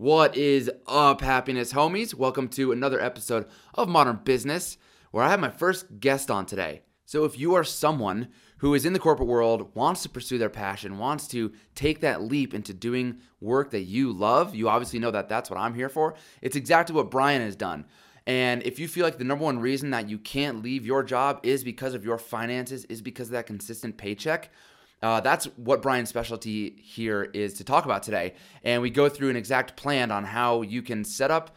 What is up, happiness homies? Welcome to another episode of Modern Business, where I have my first guest on today. So, if you are someone who is in the corporate world, wants to pursue their passion, wants to take that leap into doing work that you love, you obviously know that that's what I'm here for. It's exactly what Brian has done. And if you feel like the number one reason that you can't leave your job is because of your finances, is because of that consistent paycheck, uh, that's what Brian's specialty here is to talk about today. And we go through an exact plan on how you can set up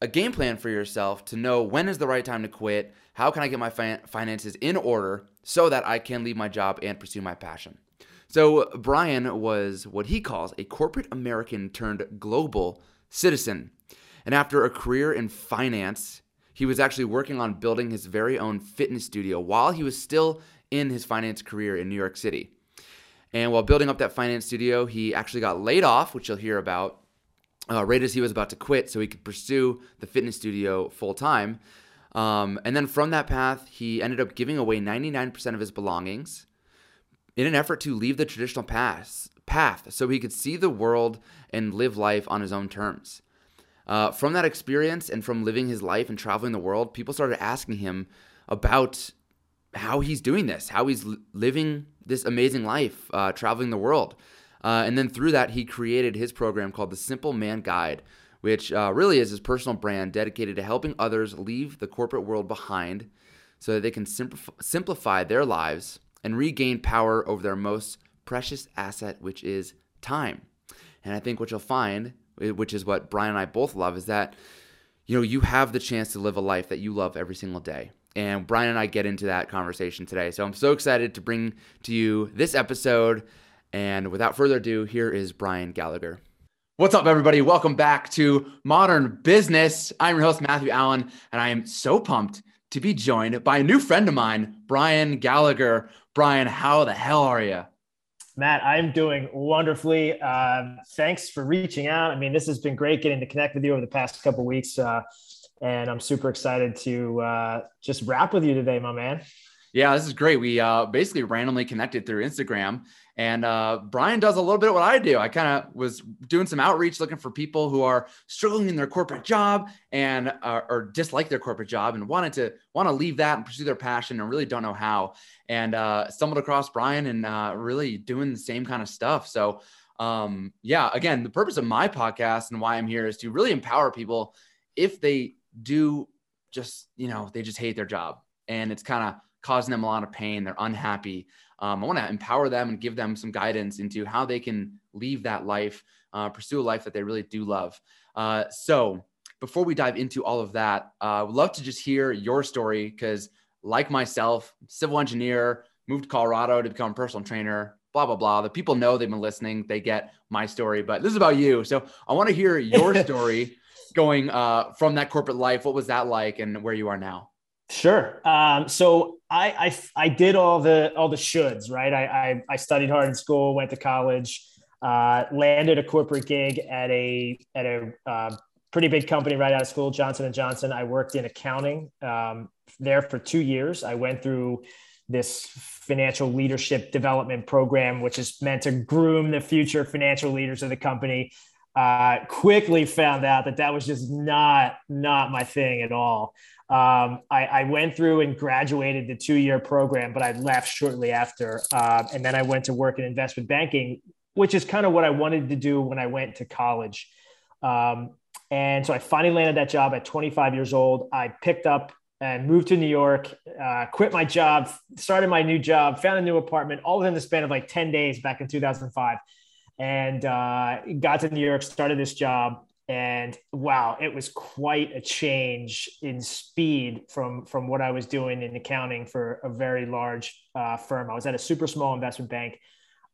a game plan for yourself to know when is the right time to quit, how can I get my finances in order so that I can leave my job and pursue my passion. So, Brian was what he calls a corporate American turned global citizen. And after a career in finance, he was actually working on building his very own fitness studio while he was still in his finance career in New York City. And while building up that finance studio, he actually got laid off, which you'll hear about uh, right as he was about to quit so he could pursue the fitness studio full time. Um, and then from that path, he ended up giving away 99% of his belongings in an effort to leave the traditional path, path so he could see the world and live life on his own terms. Uh, from that experience and from living his life and traveling the world, people started asking him about how he's doing this, how he's living this amazing life, uh, traveling the world. Uh, and then through that, he created his program called the Simple Man Guide, which uh, really is his personal brand dedicated to helping others leave the corporate world behind so that they can simplify their lives and regain power over their most precious asset, which is time. And I think what you'll find, which is what Brian and I both love, is that you know you have the chance to live a life that you love every single day. And Brian and I get into that conversation today. So I'm so excited to bring to you this episode. And without further ado, here is Brian Gallagher. What's up, everybody? Welcome back to Modern Business. I'm your host, Matthew Allen, and I am so pumped to be joined by a new friend of mine, Brian Gallagher. Brian, how the hell are you? Matt, I'm doing wonderfully. Uh, thanks for reaching out. I mean, this has been great getting to connect with you over the past couple weeks. Uh, and I'm super excited to uh, just rap with you today, my man. Yeah, this is great. We uh, basically randomly connected through Instagram, and uh, Brian does a little bit of what I do. I kind of was doing some outreach, looking for people who are struggling in their corporate job and uh, or dislike their corporate job and wanted to want to leave that and pursue their passion and really don't know how. And uh, stumbled across Brian and uh, really doing the same kind of stuff. So um, yeah, again, the purpose of my podcast and why I'm here is to really empower people if they do just, you know, they just hate their job and it's kind of causing them a lot of pain. They're unhappy. Um, I want to empower them and give them some guidance into how they can leave that life, uh, pursue a life that they really do love. Uh, so, before we dive into all of that, uh, I would love to just hear your story because, like myself, civil engineer, moved to Colorado to become a personal trainer, blah, blah, blah. The people know they've been listening, they get my story, but this is about you. So, I want to hear your story going uh, from that corporate life. What was that like, and where you are now? Sure. Um, so I, I I did all the all the shoulds, right? I I, I studied hard in school, went to college, uh, landed a corporate gig at a at a uh, pretty big company right out of school, Johnson and Johnson. I worked in accounting um, there for two years. I went through this financial leadership development program, which is meant to groom the future financial leaders of the company uh, quickly found out that that was just not not my thing at all. Um, I, I, went through and graduated the two year program, but I left shortly after, uh, and then I went to work in investment banking, which is kind of what I wanted to do when I went to college. Um, and so I finally landed that job at 25 years old. I picked up and moved to New York, uh, quit my job, started my new job, found a new apartment, all within the span of like 10 days back in 2005 and uh, got to New York, started this job, and wow, it was quite a change in speed from from what I was doing in accounting for a very large uh, firm. I was at a super small investment bank.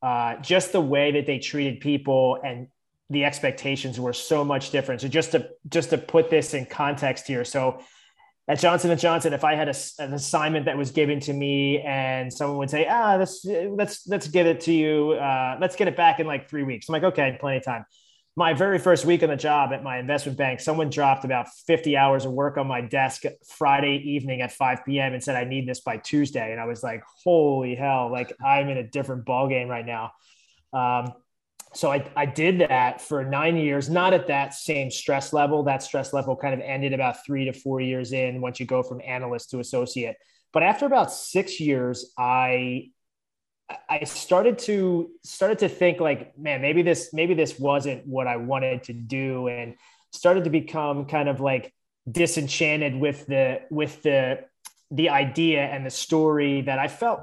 Uh, just the way that they treated people and the expectations were so much different. So just to just to put this in context here, so at Johnson and Johnson, if I had a, an assignment that was given to me and someone would say, ah, let's let's let's get it to you, uh, let's get it back in like three weeks. I'm like, okay, plenty of time. My very first week on the job at my investment bank, someone dropped about 50 hours of work on my desk Friday evening at 5 p.m. and said, I need this by Tuesday. And I was like, holy hell, like I'm in a different ball game right now. Um, so I, I did that for nine years, not at that same stress level. That stress level kind of ended about three to four years in once you go from analyst to associate. But after about six years, I I started to started to think like, man, maybe this maybe this wasn't what I wanted to do, and started to become kind of like disenchanted with the with the the idea and the story that I felt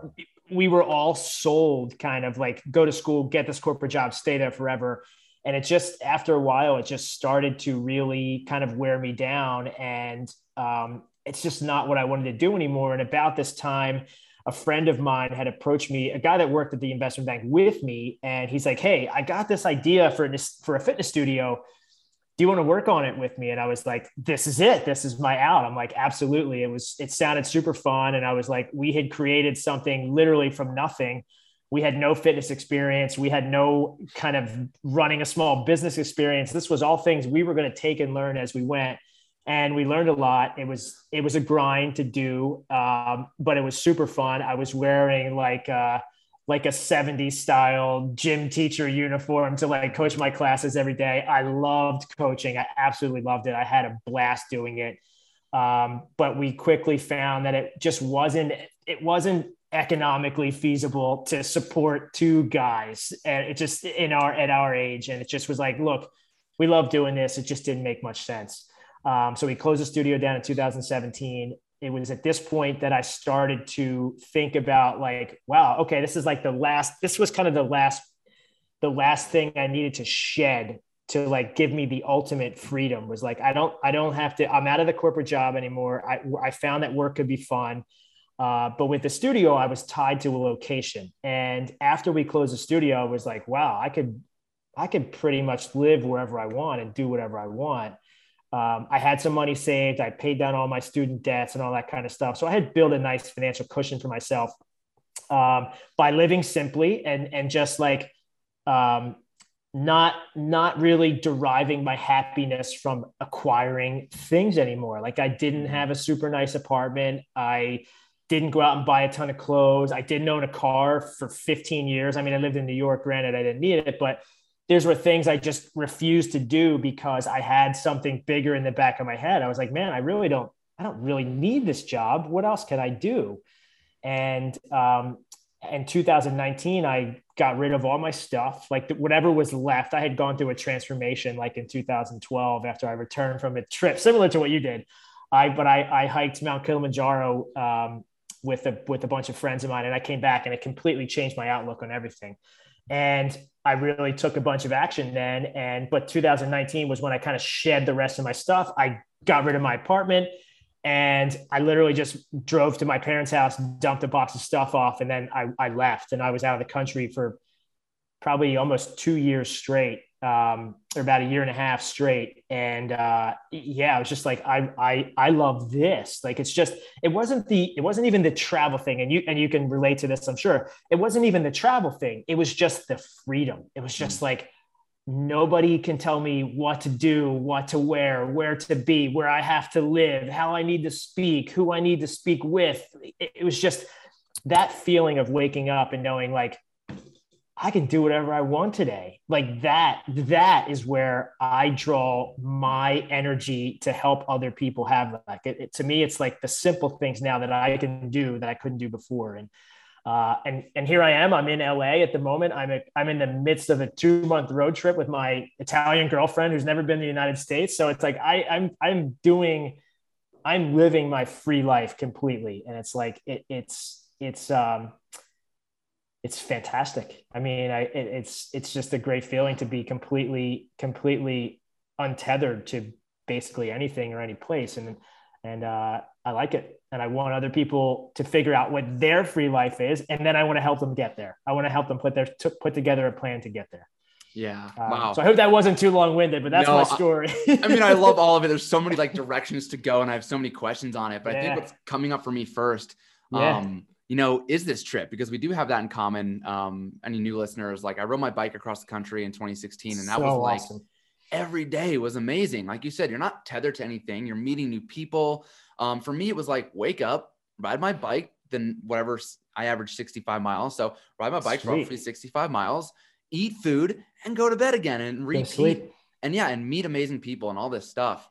we were all sold kind of like go to school, get this corporate job, stay there forever. And it just after a while, it just started to really kind of wear me down. And um, it's just not what I wanted to do anymore. And about this time, a friend of mine had approached me, a guy that worked at the investment bank with me, and he's like, "Hey, I got this idea for for a fitness studio do you want to work on it with me? And I was like, this is it. This is my out. I'm like, absolutely. It was, it sounded super fun. And I was like, we had created something literally from nothing. We had no fitness experience. We had no kind of running a small business experience. This was all things we were going to take and learn as we went. And we learned a lot. It was, it was a grind to do, um, but it was super fun. I was wearing like, uh, like a 70s style gym teacher uniform to like coach my classes every day. I loved coaching. I absolutely loved it. I had a blast doing it. Um, but we quickly found that it just wasn't, it wasn't economically feasible to support two guys and it just in our, at our age. And it just was like, look, we love doing this. It just didn't make much sense. Um, so we closed the studio down in 2017 it was at this point that I started to think about like, wow, okay, this is like the last, this was kind of the last, the last thing I needed to shed to like give me the ultimate freedom was like, I don't, I don't have to, I'm out of the corporate job anymore. I, I found that work could be fun. Uh, but with the studio, I was tied to a location. And after we closed the studio, I was like, wow, I could, I could pretty much live wherever I want and do whatever I want um, I had some money saved. I paid down all my student debts and all that kind of stuff. So I had built a nice financial cushion for myself um, by living simply and and just like um, not not really deriving my happiness from acquiring things anymore. Like I didn't mm-hmm. have a super nice apartment. I didn't go out and buy a ton of clothes. I didn't own a car for 15 years. I mean, I lived in New York. Granted, I didn't need it, but these were things I just refused to do because I had something bigger in the back of my head. I was like, man, I really don't, I don't really need this job. What else can I do? And um, in 2019, I got rid of all my stuff, like whatever was left. I had gone through a transformation, like in 2012, after I returned from a trip similar to what you did. I, but I, I hiked Mount Kilimanjaro um, with a with a bunch of friends of mine, and I came back, and it completely changed my outlook on everything. And I really took a bunch of action then. And but 2019 was when I kind of shed the rest of my stuff. I got rid of my apartment and I literally just drove to my parents' house, dumped a box of stuff off, and then I, I left. And I was out of the country for probably almost two years straight um, or about a year and a half straight. And uh, yeah, I was just like, I, I, I love this. Like, it's just, it wasn't the, it wasn't even the travel thing. And you, and you can relate to this, I'm sure. It wasn't even the travel thing. It was just the freedom. It was just mm. like, nobody can tell me what to do, what to wear, where to be, where I have to live, how I need to speak, who I need to speak with. It, it was just that feeling of waking up and knowing like, I can do whatever I want today. Like that, that is where I draw my energy to help other people have that. It, it, to me, it's like the simple things now that I can do that I couldn't do before. And, uh, and, and here I am, I'm in LA at the moment. I'm, a, I'm in the midst of a two month road trip with my Italian girlfriend who's never been to the United States. So it's like, I I'm, I'm doing, I'm living my free life completely. And it's like, it, it's, it's, um, it's fantastic. I mean, I, it, it's it's just a great feeling to be completely completely untethered to basically anything or any place, and and uh, I like it. And I want other people to figure out what their free life is, and then I want to help them get there. I want to help them put their to put together a plan to get there. Yeah. Um, wow. So I hope that wasn't too long winded, but that's no, my story. I, mean, I love all of it. There's so many like directions to go, and I have so many questions on it. But yeah. I think what's coming up for me first, yeah. um, you know, is this trip because we do have that in common. Um, any new listeners, like I rode my bike across the country in 2016, and that so was like awesome. every day was amazing. Like you said, you're not tethered to anything, you're meeting new people. Um, for me, it was like wake up, ride my bike, then whatever I averaged 65 miles. So ride my bike Sweet. for roughly 65 miles eat food and go to bed again and repeat and yeah and meet amazing people and all this stuff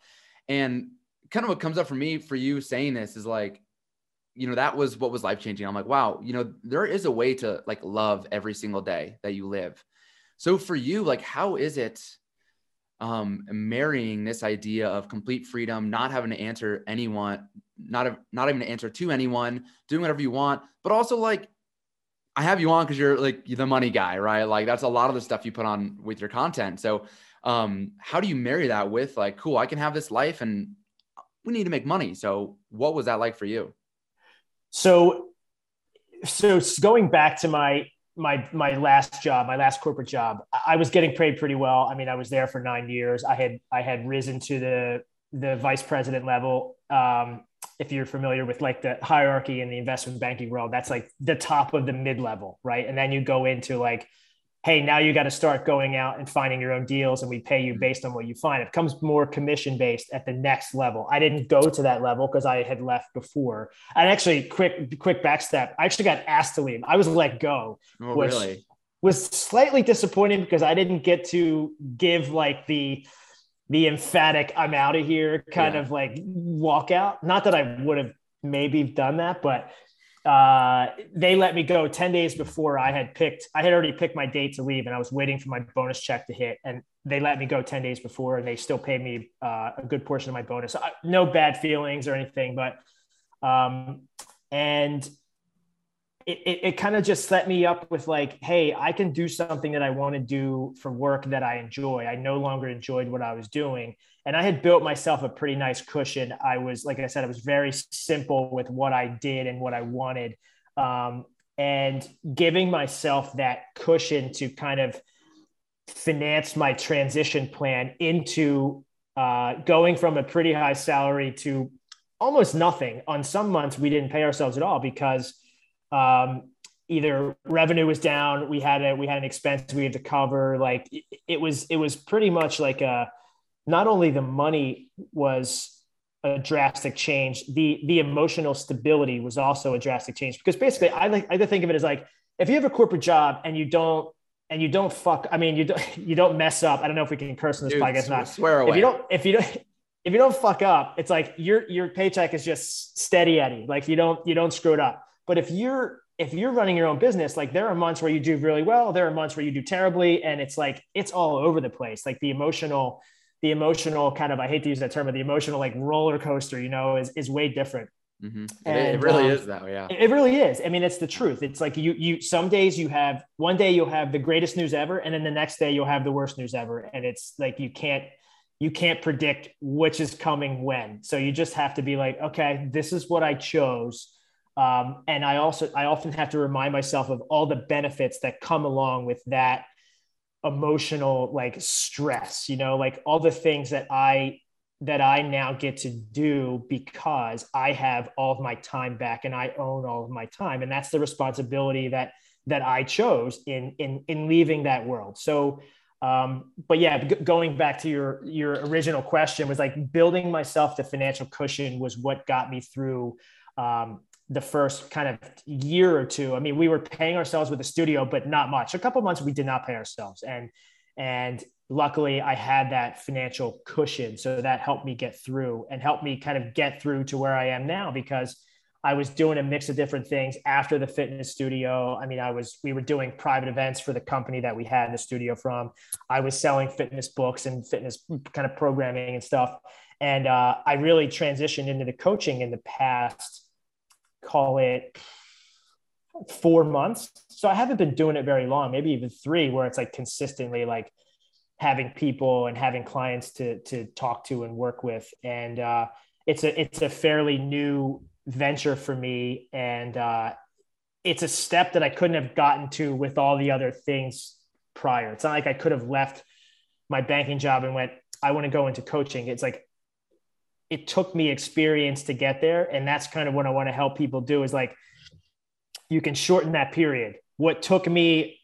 and kind of what comes up for me for you saying this is like you know that was what was life changing i'm like wow you know there is a way to like love every single day that you live. So for you like how is it um marrying this idea of complete freedom not having to answer anyone not a, not even to answer to anyone doing whatever you want but also like i have you on because you're like the money guy right? Like that's a lot of the stuff you put on with your content. So um how do you marry that with like cool i can have this life and we need to make money. So what was that like for you so so going back to my my my last job, my last corporate job, I was getting paid pretty well. I mean, I was there for nine years. I had I had risen to the the vice president level. Um, if you're familiar with like the hierarchy in the investment banking world, that's like the top of the mid level, right? And then you go into like hey, now you got to start going out and finding your own deals and we pay you based on what you find. It becomes more commission based at the next level. I didn't go to that level because I had left before. And actually, quick, quick backstep, I actually got asked to leave. I was let go. Oh, which really? Was slightly disappointing because I didn't get to give like the the emphatic I'm out of here kind yeah. of like walkout. Not that I would have maybe done that, but uh, they let me go 10 days before I had picked, I had already picked my date to leave and I was waiting for my bonus check to hit. And they let me go 10 days before and they still paid me uh, a good portion of my bonus. I, no bad feelings or anything, but, um, and it, it, it kind of just set me up with like, hey, I can do something that I want to do for work that I enjoy. I no longer enjoyed what I was doing. And I had built myself a pretty nice cushion. I was, like I said, I was very simple with what I did and what I wanted. Um, and giving myself that cushion to kind of finance my transition plan into uh, going from a pretty high salary to almost nothing. On some months, we didn't pay ourselves at all because um, either revenue was down, we had a we had an expense we had to cover. Like it, it was it was pretty much like a not only the money was a drastic change, the the emotional stability was also a drastic change because basically I like I think of it as like if you have a corporate job and you don't and you don't fuck I mean you don't you don't mess up. I don't know if we can curse in this Dude, podcast not. Swear away. If you don't if you don't if you don't fuck up, it's like your your paycheck is just steady Eddie. Like you don't you don't screw it up. But if you're if you're running your own business, like there are months where you do really well, there are months where you do terribly, and it's like it's all over the place. Like the emotional, the emotional kind of I hate to use that term, but the emotional like roller coaster, you know, is is way different. Mm-hmm. And, it, really um, is that way. Yeah, it really is. I mean, it's the truth. It's like you you some days you have one day you'll have the greatest news ever, and then the next day you'll have the worst news ever, and it's like you can't you can't predict which is coming when. So you just have to be like, okay, this is what I chose um, and I also I often have to remind myself of all the benefits that come along with that emotional like stress, you know, like all the things that I that I now get to do because I have all of my time back and I own all of my time. And that's the responsibility that that I chose in in in leaving that world. So um, but yeah, g- going back to your your original question was like building myself the financial cushion was what got me through um, the first kind of year or two. I mean, we were paying ourselves with the studio, but not much. A couple months we did not pay ourselves, and and luckily I had that financial cushion, so that helped me get through and helped me kind of get through to where I am now because I was doing a mix of different things after the fitness studio. I mean, I was we were doing private events for the company that we had the studio from. I was selling fitness books and fitness kind of programming and stuff. And uh, I really transitioned into the coaching in the past call it four months. So I haven't been doing it very long, maybe even three, where it's like consistently like having people and having clients to to talk to and work with. And uh, it's a it's a fairly new venture for me, and uh, it's a step that I couldn't have gotten to with all the other things prior. It's not like I could have left my banking job and went, I want to go into coaching. It's like it took me experience to get there and that's kind of what i want to help people do is like you can shorten that period what took me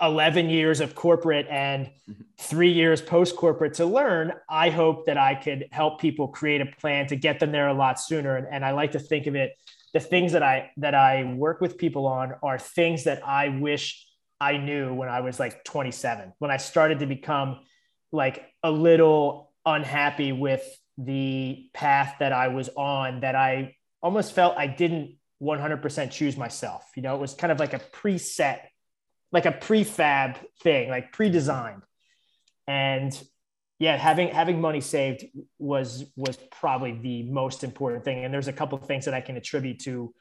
11 years of corporate and mm-hmm. three years post corporate to learn i hope that i could help people create a plan to get them there a lot sooner and, and i like to think of it the things that i that i work with people on are things that i wish I knew when I was like 27, when I started to become like a little unhappy with the path that I was on, that I almost felt I didn't 100% choose myself. You know, it was kind of like a preset, like a prefab thing, like pre-designed. And yeah, having having money saved was was probably the most important thing. And there's a couple things that I can attribute to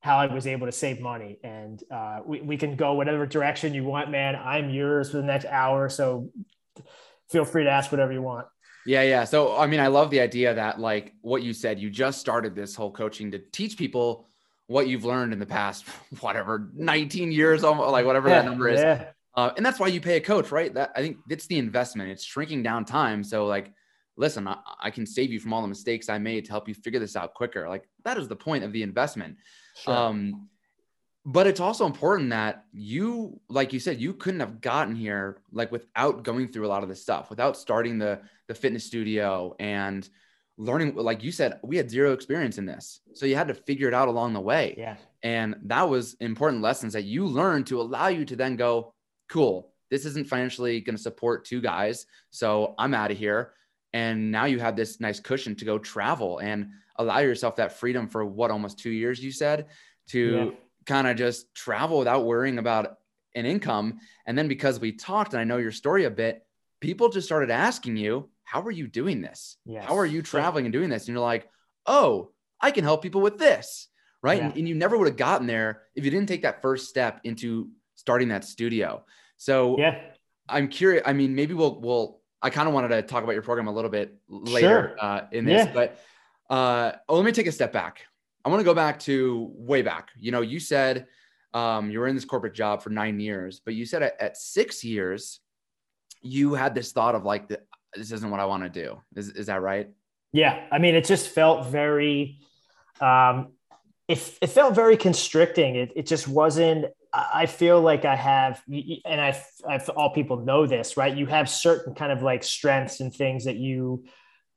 how I was able to save money. And uh, we, we can go whatever direction you want, man. I'm yours for the next hour. So feel free to ask whatever you want. Yeah, yeah. So, I mean, I love the idea that, like what you said, you just started this whole coaching to teach people what you've learned in the past, whatever, 19 years, like whatever yeah, that number is. Yeah. Uh, and that's why you pay a coach, right? That I think it's the investment. It's shrinking down time. So, like, listen, I, I, can save you from all the mistakes I made to help you figure this out quicker. Like, that is the point of the investment. Sure. Um, but it's also important that you, like you said, you couldn't have gotten here like without going through a lot of this stuff, without starting the the fitness studio and learning. Like you said, we had zero experience in this, so you had to figure it out along the way. Yeah, and that was important lessons that you learned to allow you to then go, cool. This isn't financially going to support two guys, so I'm out of here. And now you have this nice cushion to go travel and allow yourself that freedom for what almost two years you said to yeah. Kind of just travel without worrying about an income. And then because we talked and I know your story a bit, people just started asking you, how are you doing this? Yes. How are you traveling and doing this? And you're like, oh, I can help people with this. Right. Yeah. And, and you never would have gotten there if you didn't take that first step into starting that studio. So yeah, I'm curious. I mean, maybe we'll we'll. I kind of wanted to talk about your program a little bit later sure. uh, in this, yeah. but uh, oh, let me take a step back. I want to go back to way back. You know, you said um, you were in this corporate job for nine years, but you said at, at six years, you had this thought of like, this isn't what I want to do. Is, is that right? Yeah. I mean, it just felt very, um, it, it felt very constricting. It, it just wasn't I feel like I have, and I, I, all people know this, right? You have certain kind of like strengths and things that you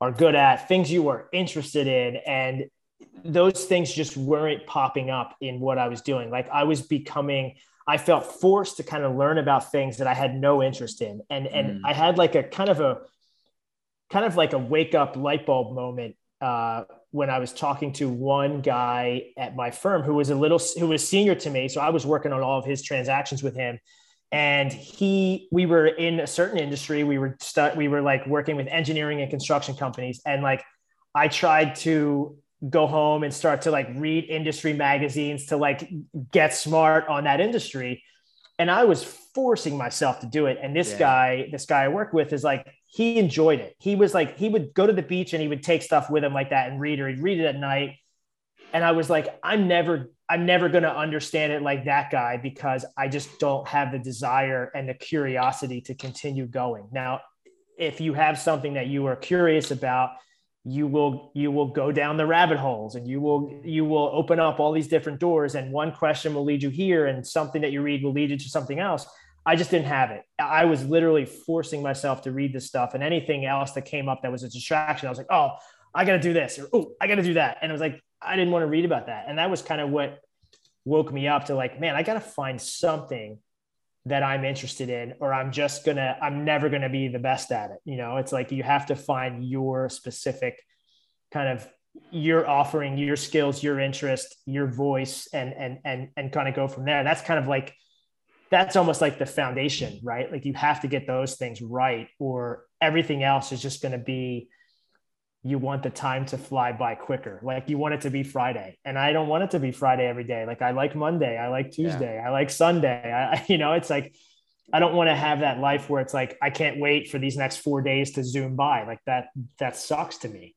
are good at, things you are interested in, and those things just weren't popping up in what I was doing. Like I was becoming, I felt forced to kind of learn about things that I had no interest in, and and mm. I had like a kind of a, kind of like a wake up light bulb moment uh, when I was talking to one guy at my firm who was a little who was senior to me. So I was working on all of his transactions with him. And he, we were in a certain industry. We were stu- we were like working with engineering and construction companies. And like I tried to go home and start to like read industry magazines to like get smart on that industry. And I was forcing myself to do it. And this yeah. guy, this guy I work with is like, he enjoyed it. He was like, he would go to the beach and he would take stuff with him like that and read or he'd read it at night. And I was like, I'm never, I'm never going to understand it like that guy because I just don't have the desire and the curiosity to continue going. Now, if you have something that you are curious about, you will you will go down the rabbit holes and you will you will open up all these different doors and one question will lead you here and something that you read will lead you to something else I just didn't have it. I was literally forcing myself to read this stuff and anything else that came up that was a distraction. I was like, oh, I got to do this or oh, I got to do that. And it was like, I didn't want to read about that. And that was kind of what woke me up to like, man, I got to find something that I'm interested in, or I'm just gonna, I'm never gonna be the best at it. You know, it's like you have to find your specific kind of your offering, your skills, your interest, your voice, and and and and kind of go from there. That's kind of like that's almost like the foundation, right? Like you have to get those things right, or everything else is just to be you want the time to fly by quicker. Like you want it to be Friday, and I don't want it to be Friday every day. Like I like Monday, I like Tuesday, yeah. I like Sunday. I, you know, it's like I don't want to have that life where it's like I can't wait for these next four days to zoom by. Like that, that sucks to me.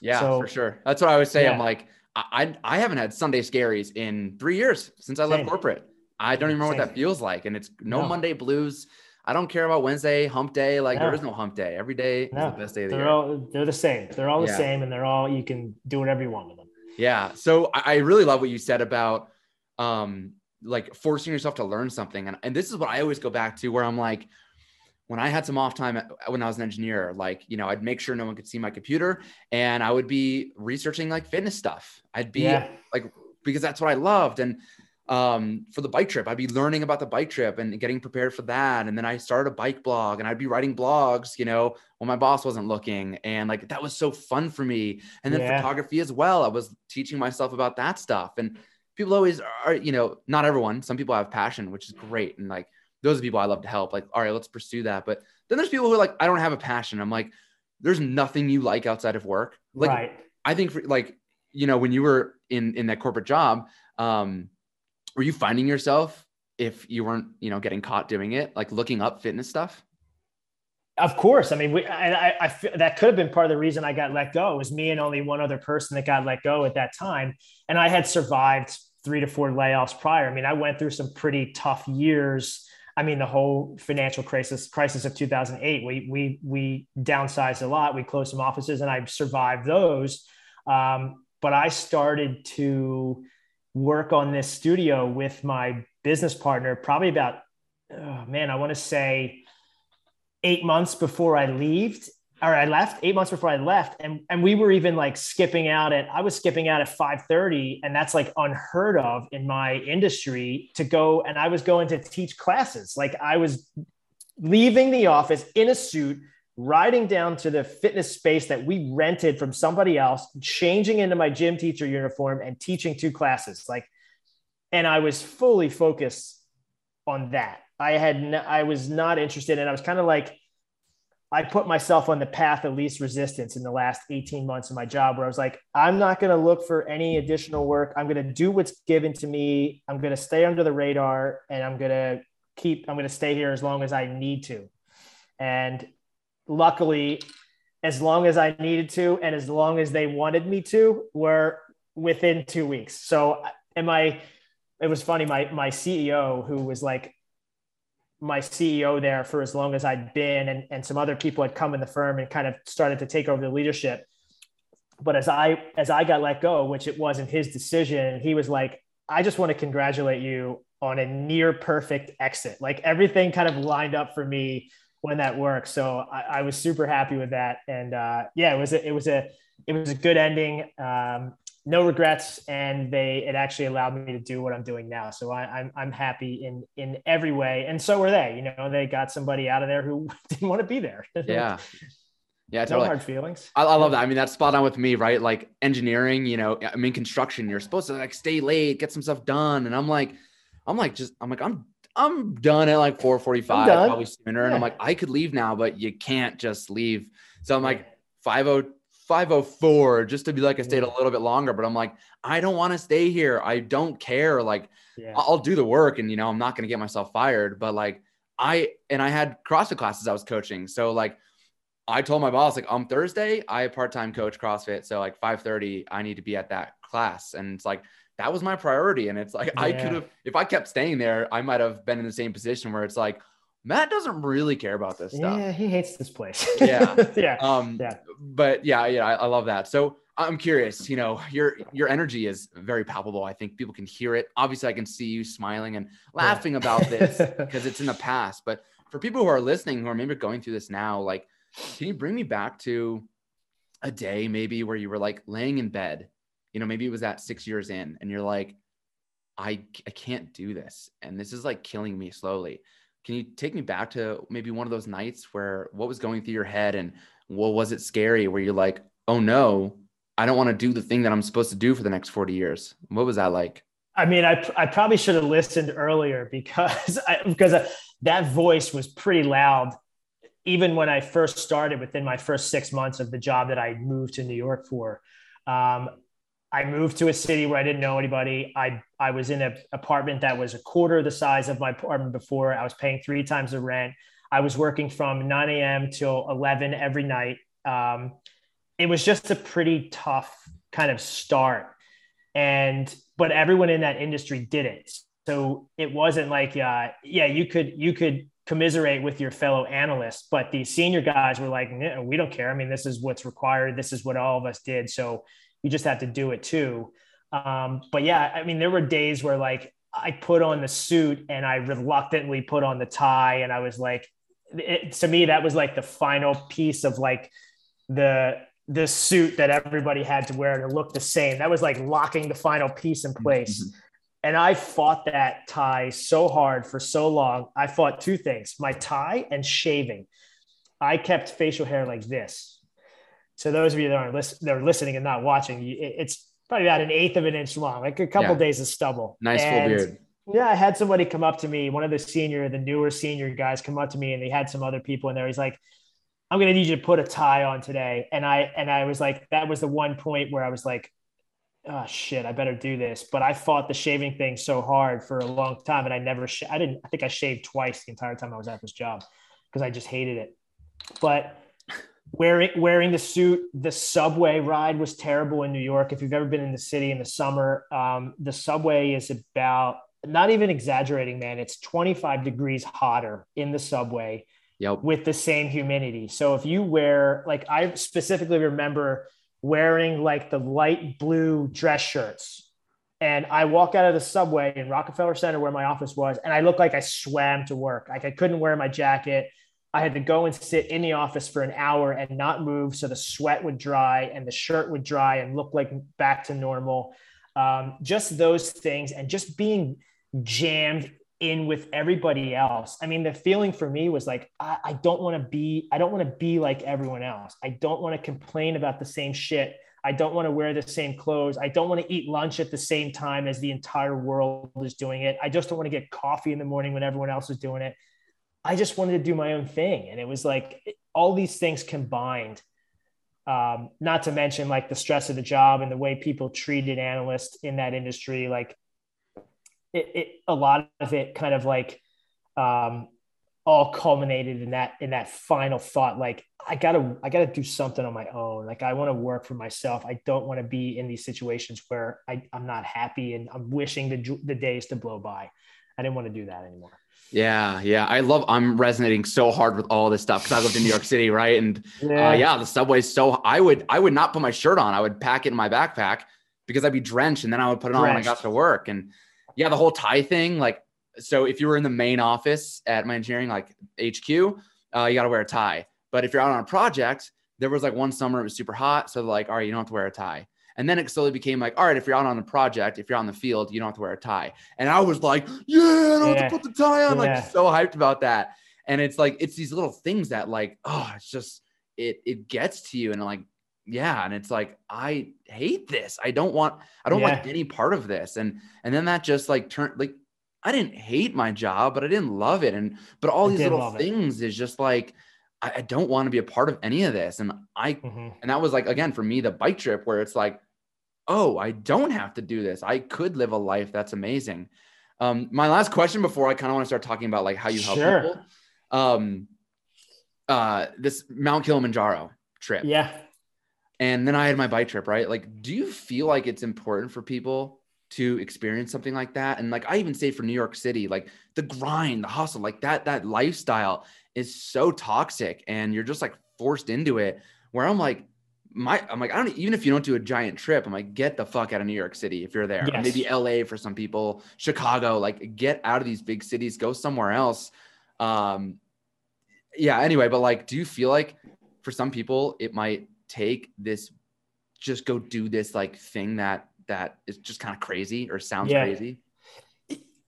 Yeah, so, for sure. That's what I would say. Yeah. I'm like, I I haven't had Sunday scaries in three years since I left Same. corporate. I don't even remember what that feels like. And it's no, no, Monday blues. I don't care about Wednesday, hump day. Like no. there is no hump day. Every day no. is the best day of the they're year. All, they're the same. They're all the yeah. same and they're all, you can do whatever you want with them. Yeah. So I, I really love what you said about um, like forcing yourself to learn something. And, and this is what I always go back to where I'm like, when I had some off time when I was an engineer, like, you know, I'd make sure no one could see my computer and I would be researching like fitness stuff. I'd be yeah. like, because that's what I loved. And um, for the bike trip. I'd be learning about the bike trip and getting prepared for that. And then I started a bike blog and I'd be writing blogs, you know, when my boss wasn't looking. And like that was so fun for me. And then yeah. photography as well. I was teaching myself about that stuff. And people always are, you know, not everyone, some people have passion, which is great. And like those are people I love to help. Like, all right, let's pursue that. But then there's people who are like, I don't have a passion. I'm like, there's nothing you like outside of work. Like, right. I think for, like, you know, when you were in in that corporate job, um, were you finding yourself if you weren't, you know, getting caught doing it, like looking up fitness stuff? Of course. I mean, we, and I, I, that could have been part of the reason I got let go. It was me and only one other person that got let go at that time. And I had survived three to four layoffs prior. I mean, I went through some pretty tough years. I mean, the whole financial crisis crisis of 2008, we, we, we downsized a lot. We closed some offices and I survived those. Um, but I started to work on this studio with my business partner probably about oh man i want to say eight months before i left or i left eight months before i left. And, and we were even like skipping out at i was skipping out at 5.30 and that's like unheard of in my industry to go and i was going to teach classes. Like i was leaving the office in a suit riding down to the fitness space that we rented from somebody else, changing into my gym teacher uniform and teaching two classes. Like, and I was fully focused on that. I had, n- I was not interested. And I was kind of like, I put myself on the path of least resistance in the last 18 months of my job where I was like, I'm not going to look for any additional work. I'm going to do what's given to me. I'm going to stay under the radar and I'm going to keep, I'm going to stay here as long as I need to. And luckily, as long as I needed to and as long as they wanted me to, were within two weeks. So, am I? It was funny. My my CEO, who was like my CEO there for as long as I'd been, and and some other people had come in the firm and kind of started to take over the leadership. But as I as I got let go, which it wasn't his decision, he was like, "I just want to congratulate you on a near perfect exit. Like everything kind of lined up for me when that worked. So I, I was super happy with that. And uh, yeah, it was a, it was a it was a good ending. Um, no regrets, and they it actually allowed me to do what I'm doing now. So I, I'm I'm happy in in every way, and so were they. You know, they got somebody out of there who didn't want to be there. Yeah. Yeah, totally. No hard feelings. I, I, love that. I mean, that's spot on with me, right? Like engineering, you know, I mean, construction, you're supposed to like stay late, get some stuff done. And I'm like, I'm like, just, I'm like, I'm I'm done at like 445, probably sooner. Yeah. And I'm like, I could leave now, but you can't just leave. So I'm like 50, 504 just to be like I stayed a little bit longer. But I'm like, I don't want to stay here. I don't care. Like yeah. I'll do the work and you know, I'm not gonna get myself fired. But like I and I had CrossFit classes I was coaching. So like I told my boss, like on Thursday, I part-time coach CrossFit. So like 5:30, I need to be at that class. And it's like that was my priority. And it's like, yeah. I could have, if I kept staying there, I might have been in the same position where it's like, Matt doesn't really care about this stuff. Yeah, he hates this place. yeah. yeah. Um, yeah. But yeah, yeah, I, I, love that. So I'm curious, you know, your your energy is very palpable. I think people can hear it. Obviously, I can see you smiling and laughing yeah. about this because it's in the past. But for people who are listening who are maybe going through this now, like, can you bring me back to a day maybe where you were like laying in bed you know, maybe it was at six years in and you're like, I, I can't do this. And this is like killing me slowly. Can you take me back to maybe one of those nights where what was going through your head and what was it scary where you're like, oh no, I don't want to do the thing that I'm supposed to do for the next 40 years. What was that like? I mean, I, I probably should have listened earlier because I, because that voice was pretty loud. Even when I first started within my first six months of the job that I moved to New York for, um, I moved to a city where I didn't know anybody. I I was in an apartment that was a quarter the size of my apartment before. I was paying three times the rent. I was working from 9 a.m. till 11 every night. Um, it was just a pretty tough kind of start, and but everyone in that industry did it. So it wasn't like, uh, yeah, you could you could commiserate with your fellow analysts, but the senior guys were like, we don't care. I mean, this is what's required. This is what all of us did. So you just have to do it too. Um, but yeah, I mean, there were days where like I put on the suit and I reluctantly put on the tie, and I was like, it, to me, that was like the final piece of like the the suit that everybody had to wear to look the same. That was like locking the final piece in place. Mm-hmm. And I fought that tie so hard for so long. I fought two things my tie and shaving. I kept facial hair like this. So those of you that aren't that are listening and not watching, it's probably about an eighth of an inch long, like a couple yeah. days of stubble. Nice and, full beard. Yeah, I had somebody come up to me, one of the senior, the newer senior guys come up to me and they had some other people in there. He's like, I'm gonna need you to put a tie on today. And I and I was like, that was the one point where I was like, oh shit, I better do this. But I fought the shaving thing so hard for a long time, and I never, sh- I didn't, I think I shaved twice the entire time I was at this job because I just hated it. But wearing wearing the suit, the subway ride was terrible in New York. If you've ever been in the city in the summer, um, the subway is about not even exaggerating, man. It's 25 degrees hotter in the subway yep. with the same humidity. So if you wear, like, I specifically remember wearing like the light blue dress shirts. And I walk out of the subway in Rockefeller Center where my office was, and I looked like I swam to work. Like I couldn't wear my jacket. I had to go and sit in the office for an hour and not move so the sweat would dry and the shirt would dry and look like back to normal. Um, just those things and just being jammed in with everybody else. I mean, the feeling for me was like, I, I don't want to be, I don't want to be like everyone else. I don't want to complain about the same shit. I don't want to wear the same clothes. I don't want to eat lunch at the same time as the entire world is doing it. I just don't want to get coffee in the morning when everyone else is doing it. I just wanted to do my own thing. And it was like all these things combined. Um, not to mention like the stress of the job and the way people treated analysts in that industry. Like it, it, a lot of it kind of like um, all culminated in that in that final thought like i gotta i gotta do something on my own like i want to work for myself i don't want to be in these situations where I, i'm not happy and i'm wishing the, the days to blow by i didn't want to do that anymore yeah, yeah. I love I'm resonating so hard with all this stuff because I lived in New York City, right? And yeah. Uh, yeah, the subway's so I would I would not put my shirt on. I would pack it in my backpack because I'd be drenched and then I would put it drenched. on when I got to work. And yeah, the whole tie thing, like, so if you were in the main office at my engineering, like HQ, uh, you got to wear a tie. But if you're out on a project, there was like one summer it was super hot. So like, all right, you don't have to wear a tie. And then it slowly became like, all right, if you're out on a project, if you're on the field, you don't have to wear a tie. And I was like, yeah, I don't yeah. have to put the tie on. Yeah. Like so hyped about that. And it's like, it's these little things that like, oh, it's just, it, it gets to you. And like, yeah and it's like i hate this i don't want i don't yeah. like any part of this and and then that just like turned like i didn't hate my job but i didn't love it and but all I these little things it. is just like I, I, don't want to be a part of any of this and i mm-hmm. and that was like again for me the bike trip where it's like oh i don't have to do this i could live a life that's amazing um my last question before i kind of want to start talking about like how you help sure. people um uh this mount kilimanjaro trip yeah and then I had my bike trip, right? Like, do you feel like it's important for people to experience something like that? And like I even say for New York City, like the grind, the hustle, like that, that lifestyle is so toxic and you're just like forced into it. Where I'm like, my I'm like, I don't even if you don't do a giant trip, I'm like, get the fuck out of New York City if you're there. Yes. Maybe LA for some people, Chicago, like get out of these big cities, go somewhere else. Um yeah, anyway, but like, do you feel like for some people it might take this just go do this like thing that that is just kind of crazy or sounds yeah. crazy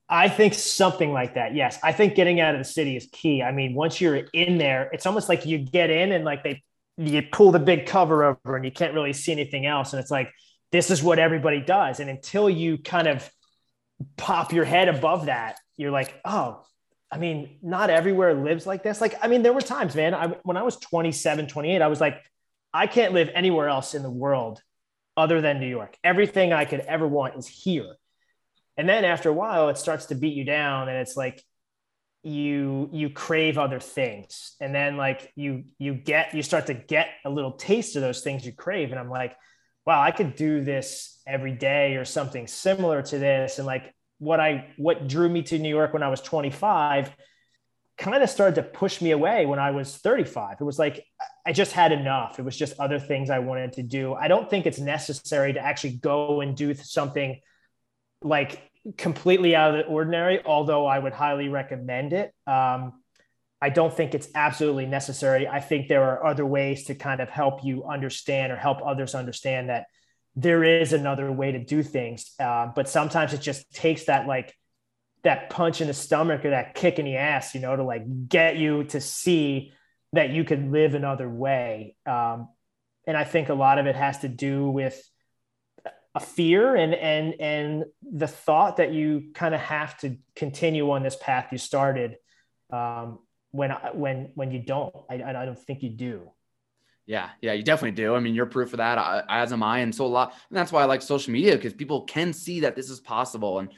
I think something like that. Yes. I think getting out of the city is key. I mean, once you're in there, it's almost like you get in and like they you pull the big cover over and you can't really see anything else. And it's like, this is what everybody does. And until you kind of pop your head above that, you're like, oh, I mean, not everywhere lives like this. Like, I mean, there were times, man, I, when I was 27, 28, I was like, I can't live anywhere else in the world other than New York. Everything I could ever want is here. And then after a while, it starts to beat you down, and it's like you you crave other things, and then like you you get you start to get a little taste of those things you crave, and I'm like, wow, I could do this every day or something similar to this, and like what I what drew me to New York when I was 25 kind of started to push me away when I was 35. It was like I just had enough. It was just other things I wanted to do. I don't think it's necessary to actually go and do something like completely out of the ordinary, although I would highly recommend it. Um, I don't think it's absolutely necessary. I think there are other ways to kind of help you understand or help others understand that there is another way to do things. Uh, but sometimes it just takes that like that punch in the stomach or that kick in the ass, you know, to like get you to see that you could live another way. Um, and I think a lot of it has to do with a fear and and and the thought that you kind of have to continue on this path you started um, when when when you don't I, I don't think you do yeah, yeah, you definitely do. I mean, you're proof of that, I, as am I. And so a lot, and that's why I like social media because people can see that this is possible. And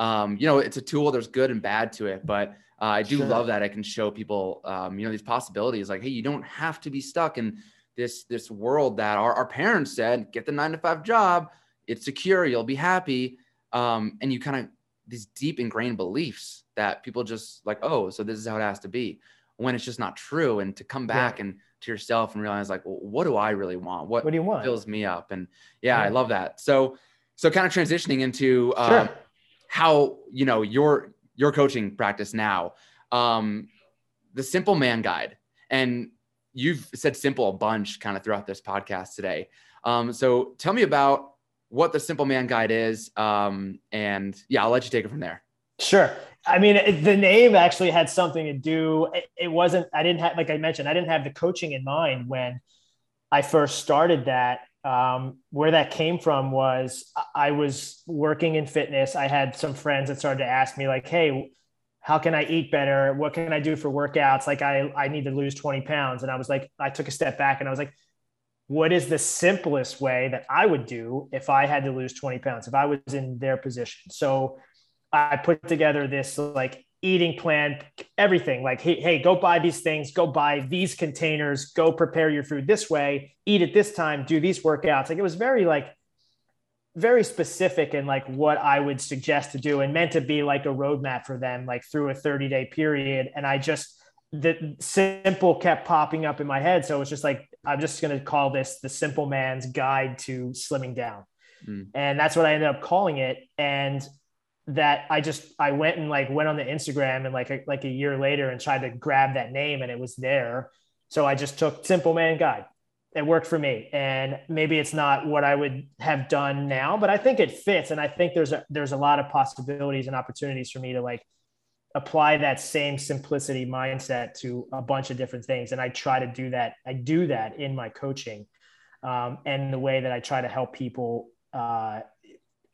um, you know, it's a tool. There's good and bad to it, but uh, I do sure. love that I can show people, um, you know, these possibilities. Like, hey, you don't have to be stuck in this this world that our, our parents said, get the nine to five job, it's secure, you'll be happy, um, and you kind of these deep ingrained beliefs that people just like, oh, so this is how it has to be, when it's just not true. And to come back yeah. and to yourself and realize like, well, what do I really want? What, what do you want? Fills me up. And yeah, yeah, I love that. So, so kind of transitioning into uh, sure. how you know your your coaching practice now, um, the Simple Man Guide, and you've said simple a bunch kind of throughout this podcast today. Um, so tell me about what the Simple Man Guide is, um, and yeah, I'll let you take it from there. Sure. I mean, the name actually had something to do. It, wasn't. I didn't have, like I mentioned, I didn't have the coaching in mind when I first started that. Um, where that came from was I was working in fitness. I had some friends that started to ask me, like, "Hey, how can I eat better? What can I do for workouts? Like, I I need to lose twenty pounds." And I was like, I took a step back and I was like, "What is the simplest way that I would do if I had to lose twenty pounds? If I was in their position?" So I put together this like eating plan, everything like, hey, hey, go buy these things, go buy these containers, go prepare your food this way, eat it this time, do these workouts. Like it was very like very specific in like what I would suggest to do and meant to be like a roadmap for them, like through a 30 day period. And I just the simple kept popping up in my head. So it was just like, I'm just going to call this the simple man's guide to slimming down. Mm. And that's what I ended up calling it. And that I just I went and like went on the Instagram and like a, like a year later and tried to grab that name and it was there. So I just took Simple Man Guide. It worked for me, and maybe it's not what I would have done now, but I think it fits, and I think there's a there's a lot of possibilities and opportunities for me to like apply that same simplicity mindset to a bunch of different things, and I try to do that. I do that in my coaching, um, and the way that I try to help people uh,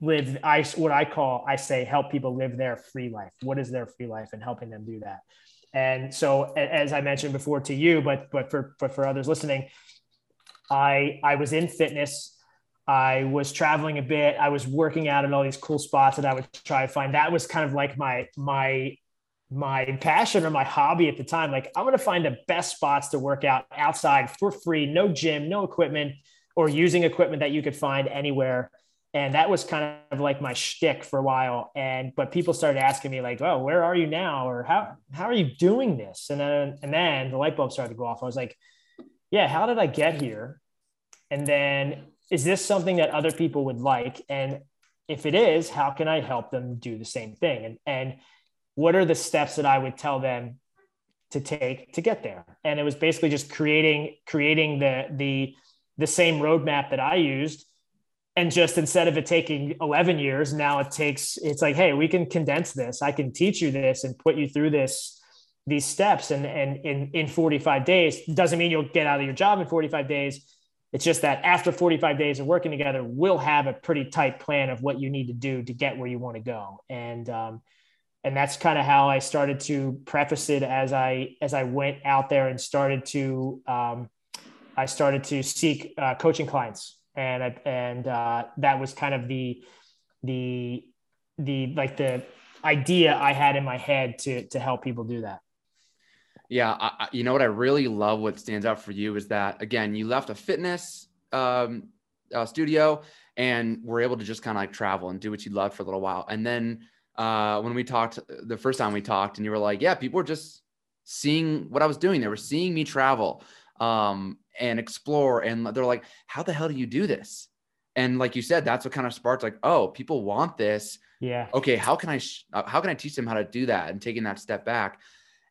live i what i call i say help people live their free life. What is their free life? And helping them do that. And so as i mentioned before to you but but for but for others listening i i was in fitness. I was traveling a bit. I was working out in all these cool spots that i would try to find. That was kind of like my my my passion or my hobby at the time like i'm going to find the best spots to work out outside for free no gym no equipment or using equipment that you could find anywhere and that was kind of like my shtick for a while. And but people started asking me like, "Oh, where are you now?" or "How how are you doing this?" And then and then the light bulb started to go off. I was like, "Yeah, how did I get here?" And then is this something that other people would like? And if it is, how can I help them do the same thing? And and what are the steps that I would tell them to take to get there? And it was basically just creating creating the the the same roadmap that I used. And just instead of it taking 11 years now it takes it's like hey we can condense this. I can teach you this and put you through this these steps. And and in in 45 days doesn't mean you'll get out of your job in 45 days. It's just that after 45 days of working together we'll have a pretty tight plan of what you need to do to get where you want to go. And um, and that's kind of how i started to preface it as i as i went out there and started to um, i started to seek uh, coaching clients and I, and uh, that was kind of the the the like the idea I had in my head to to help people do that. Yeah, I, you know what I really love. What stands out for you is that again, you left a fitness um, uh, studio and were able to just kind of like travel and do what you love for a little while. And then uh, when we talked the first time we talked, and you were like, "Yeah, people were just seeing what I was doing. They were seeing me travel." Um, and explore. And they're like, how the hell do you do this? And like you said, that's what kind of sparked like, oh, people want this. Yeah. Okay. How can I, sh- uh, how can I teach them how to do that and taking that step back?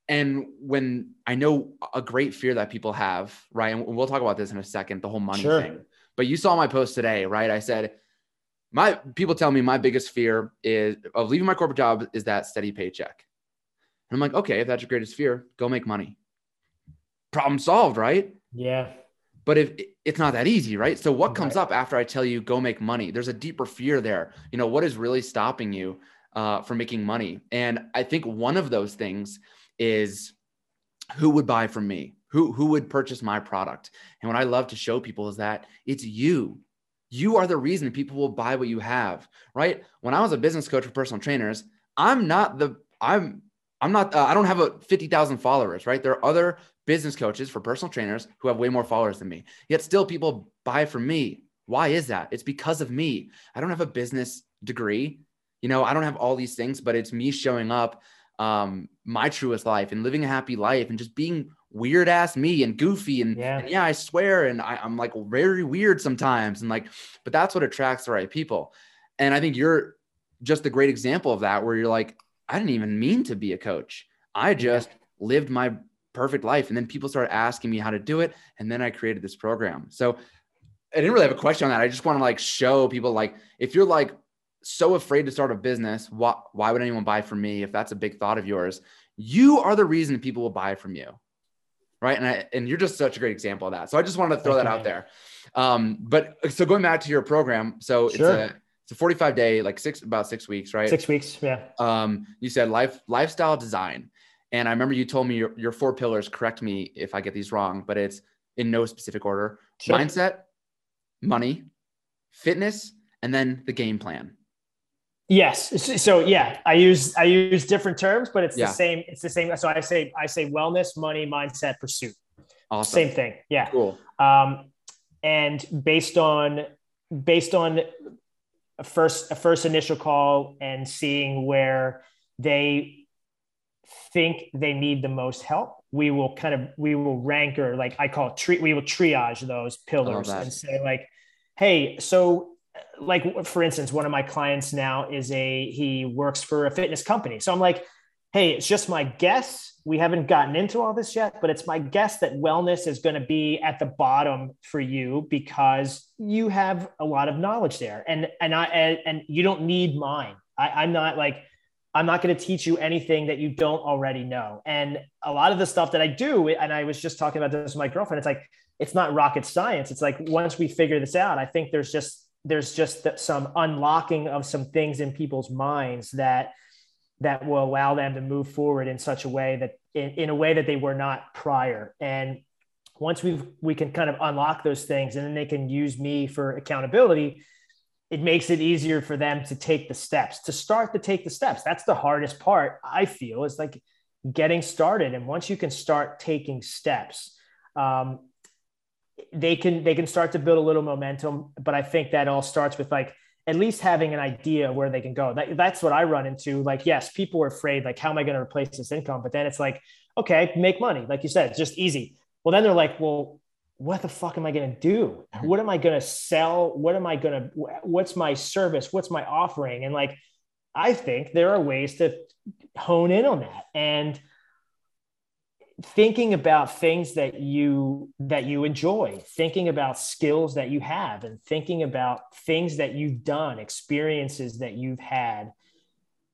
And when I know a great fear that people have, right? And we'll talk about this in a second, the whole money sure. thing. but you saw my post today, right? I said, my people tell me my biggest fear is of leaving my corporate job is that steady paycheck. And I'm like, okay, if that's your greatest fear, go make money. Problem solved, right? Yeah. But if it's not that easy, right? So what comes right. up after I tell you go make money? There's a deeper fear there. You know, what is really stopping you uh, from making money? And I think one of those things is who would buy from me? Who who would purchase my product? And what I love to show people is that it's you. You are the reason people will buy what you have, right? When I was a business coach for personal trainers, I'm not the I'm I'm not uh, I don't have a 50,000 followers, right? There are other business coaches for personal trainers who have way more followers than me. Yet still people buy from me. Why is that? It's because of me. I don't have a business degree. You know, I don't have all these things, but it's me showing up um my truest life and living a happy life and just being weird ass me and goofy and yeah, and yeah I swear and I, I'm like very weird sometimes and like but that's what attracts the right people. And I think you're just a great example of that where you're like I didn't even mean to be a coach. I just lived my perfect life and then people started asking me how to do it and then I created this program. So I didn't really have a question on that. I just want to like show people like if you're like so afraid to start a business why, why would anyone buy from me if that's a big thought of yours? You are the reason people will buy from you right? And I, and you're just such a great example of that. So I just wanted to throw Thank that out there. Um, but so going back to your program, so sure. it's a it's a 45 day, like six about six weeks, right? Six weeks, yeah. Um, you said life lifestyle design, and I remember you told me your, your four pillars. Correct me if I get these wrong, but it's in no specific order: sure. mindset, money, fitness, and then the game plan. Yes. So yeah, I use I use different terms, but it's yeah. the same. It's the same. So I say I say wellness, money, mindset, pursuit. Awesome. Same thing. Yeah. Cool. Um, and based on based on a first a first initial call and seeing where they think they need the most help, we will kind of we will rank or like I call it treat. We will triage those pillars and say like, hey, so like for instance, one of my clients now is a he works for a fitness company. So I'm like, hey, it's just my guess. We haven't gotten into all this yet, but it's my guess that wellness is going to be at the bottom for you because you have a lot of knowledge there, and and I and, and you don't need mine. I, I'm not like I'm not going to teach you anything that you don't already know. And a lot of the stuff that I do, and I was just talking about this with my girlfriend. It's like it's not rocket science. It's like once we figure this out, I think there's just there's just some unlocking of some things in people's minds that that will allow them to move forward in such a way that in, in a way that they were not prior. And once we we can kind of unlock those things and then they can use me for accountability it makes it easier for them to take the steps to start to take the steps. That's the hardest part i feel is like getting started. And once you can start taking steps um, they can they can start to build a little momentum but i think that all starts with like at least having an idea where they can go. That, that's what i run into. Like yes people are afraid like how am i going to replace this income? But then it's like okay make money like you said it's just easy. Well then they're like well what the fuck am i going to do what am i going to sell? What am i going to what's my service? What's my offering? And like i think there are ways to hone in on that. And thinking about things that you that you enjoy thinking about skills that you have and thinking about things that you've done experiences that you've had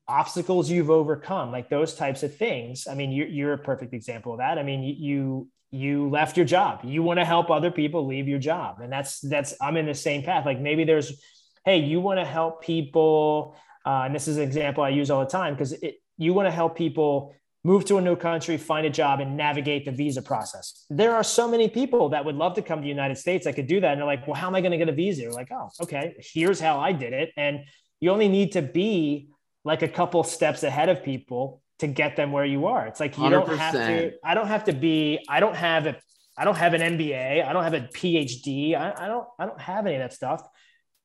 obstacles you've overcome like those types of things. I mean you're, you're a perfect example of that. I mean you you left your job. You want to help other people leave your job. And that's that's i'm in the same path. Like maybe there's hey you want to help people uh, and this is an example i use all the time because it you want to help people move to a new country, find a job, and navigate the visa process. There are so many people that would love to come to the United States that could do that. And they're like, well, how am I going to get a visa? You're like, oh, okay, here's how I did it. And you only need to be like a couple steps ahead of people to get them where you are. It's like you do not have to, I don't have to be, I don't have a, I don't have an MBA. I don't have a PhD. I, I don't, I don't have any of that stuff.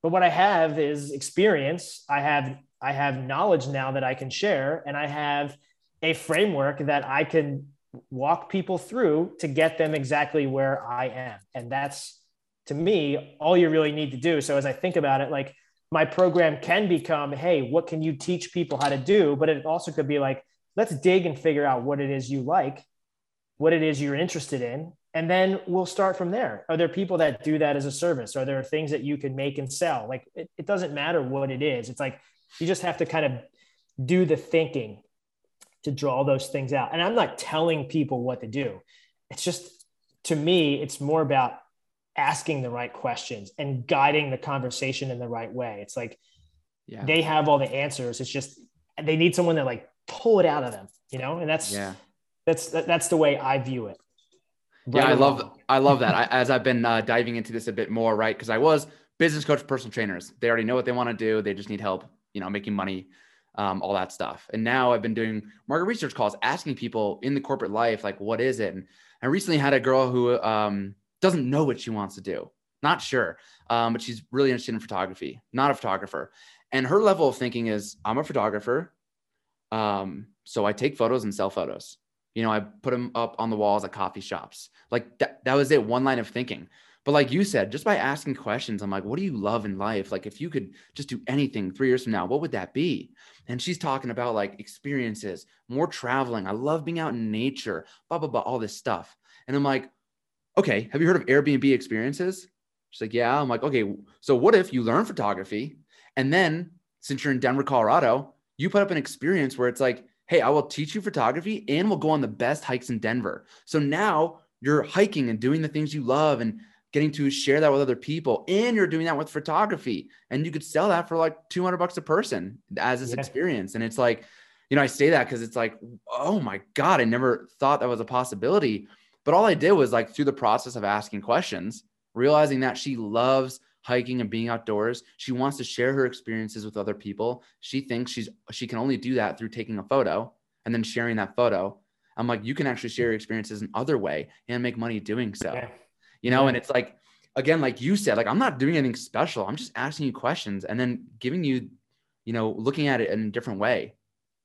But what I have is experience. I have, I have knowledge now that I can share and I have a framework that I can walk people through to get them exactly where I am. And that's to me all you really need to do. So as I think about it, like my program can become, hey, what can you teach people how to do? But it also could be like, let's dig and figure out what it is you like, what it is you're interested in, and then we'll start from there are there people that do that as a service are there things that you can make and sell like it, it doesn't matter what it is it's like you just have to kind of do the thinking to draw those things out and i'm not telling people what to do it's just to me it's more about asking the right questions and guiding the conversation in the right way it's like yeah. they have all the answers it's just they need someone to like pull it out of them you know and that's yeah that's that's the way i view it yeah, I love I love that. I, as I've been uh, diving into this a bit more, right? Because I was business coach, personal trainers. They already know what they want to do. They just need help, you know, making money, um, all that stuff. And now I've been doing market research calls, asking people in the corporate life, like, what is it? And I recently had a girl who um, doesn't know what she wants to do, not sure, um, but she's really interested in photography, not a photographer. And her level of thinking is, I'm a photographer, um, so I take photos and sell photos. You know, I put them up on the walls at coffee shops. Like that, that was it, one line of thinking. But like you said, just by asking questions, I'm like, what do you love in life? Like, if you could just do anything three years from now, what would that be? And she's talking about like experiences, more traveling. I love being out in nature, blah, blah, blah, all this stuff. And I'm like, okay, have you heard of Airbnb experiences? She's like, yeah. I'm like, okay, so what if you learn photography and then since you're in Denver, Colorado, you put up an experience where it's like, hey, I will teach you photography and we'll go on the best hikes in Denver. So now you're hiking and doing the things you love and getting to share that with other people and you're doing that with photography and you could sell that for like 200 bucks a person as this yeah. experience and it's like you know i say that because it's like oh my god i never thought that was a possibility but all i did was like through the process of asking questions realizing that she loves hiking and being outdoors. She wants to share her experiences with other people. She thinks she's she can only do that through taking a photo and then sharing that photo. I'm like, you can actually share your experiences in other way and make money doing so. Yeah. You know, and it's like again, like you said, like I'm not doing anything special. I'm just asking you questions and then giving you, you know, looking at it in a different way.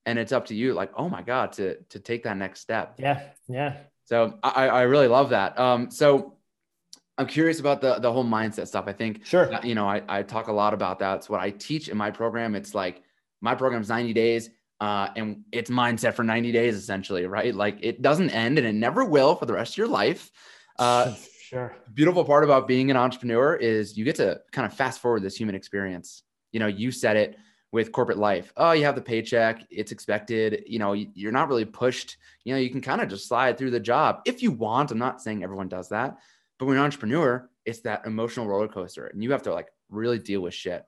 And it's up to you, like, oh my God, to to take that next step. Yeah. Yeah. So I, I really love that. Um, so I'm curious about the the whole mindset stuff. I think sure. You know, I, I talk a lot about that. It's what I teach in my program. It's like my program's 90 days, uh, and it's mindset for 90 days essentially, right? Like it doesn't end and it never will for the rest of your life. Uh, sure. The beautiful part about being an entrepreneur is you get to kind of fast forward this human experience. You know, you said it with corporate life. Oh, you have the paycheck, it's expected. You know, you're not really pushed. You know, you can kind of just slide through the job if you want. I'm not saying everyone does that but when you're an entrepreneur, it's that emotional roller coaster and you have to like really deal with shit.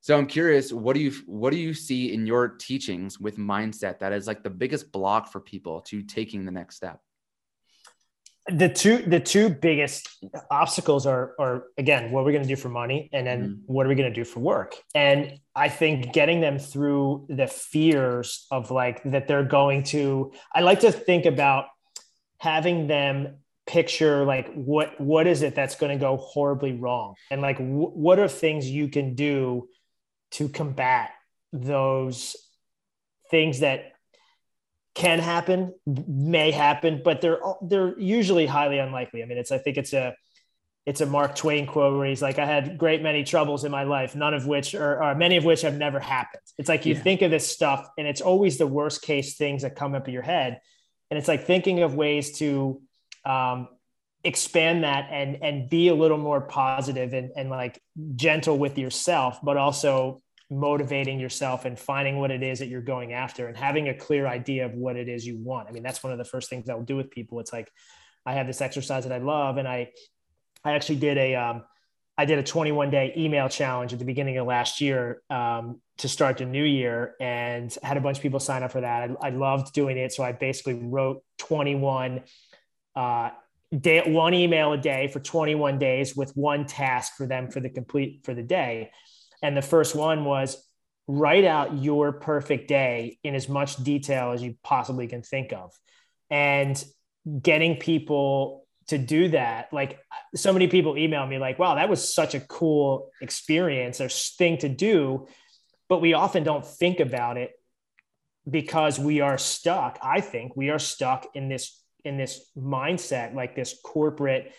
So I'm curious, what do you what do you see in your teachings with mindset that is like the biggest block for people to taking the next step? The two the two biggest obstacles are are again, what we're we going to do for money and then mm-hmm. what are we going to do for work? And I think getting them through the fears of like that they're going to I like to think about having them picture like what what is it that's going to go horribly wrong and like w- what are things you can do to combat those things that can happen may happen but they're they're usually highly unlikely. I mean it's i think it's a it's a mark twain quote where he's like i had great many troubles in my life none of which or, or many of which have never happened. It's like you yeah. think of this stuff and it's always the worst case things that come up in your head. And it's like thinking of ways to um, expand that and and be a little more positive and, and like gentle with yourself but also motivating yourself and finding what it is that you're going after and having a clear idea of what it is you want i mean that's one of the first things i'll do with people it's like i have this exercise that i love and i i actually did a um, I did a 21 day email challenge at the beginning of last year um, to start the new year and had a bunch of people sign up for that. I, I loved doing it. So I basically wrote 21 uh, day, one email a day for 21 days with one task for them for the complete for the day. And the first one was write out your perfect day in as much detail as you possibly can think of. And getting people to do that, like so many people email me like, wow, that was such a cool experience or thing to do. But we often don't think about it because we are stuck. I think we are stuck in this in this mindset, like this corporate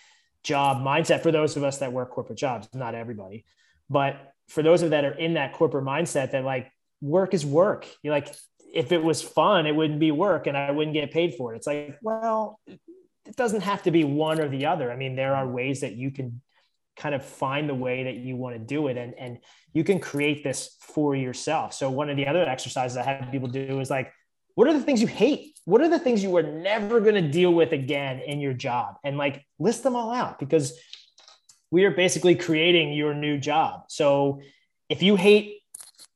job mindset for those of us that work corporate jobs, not everybody, but for those of that are in that corporate mindset that like work is work. You're like, if it was fun, it wouldn't be work and I wouldn't get paid for it. It's like, well, it doesn't have to be one or the other. I mean, there are ways that you can kind of find the way that you want to do it and, and you can create this for yourself. So one of the other exercises I have people do is like, what are the things you hate? What are the things you are never going to deal with again in your job? And like list them all out because we are basically creating your new job. So if you hate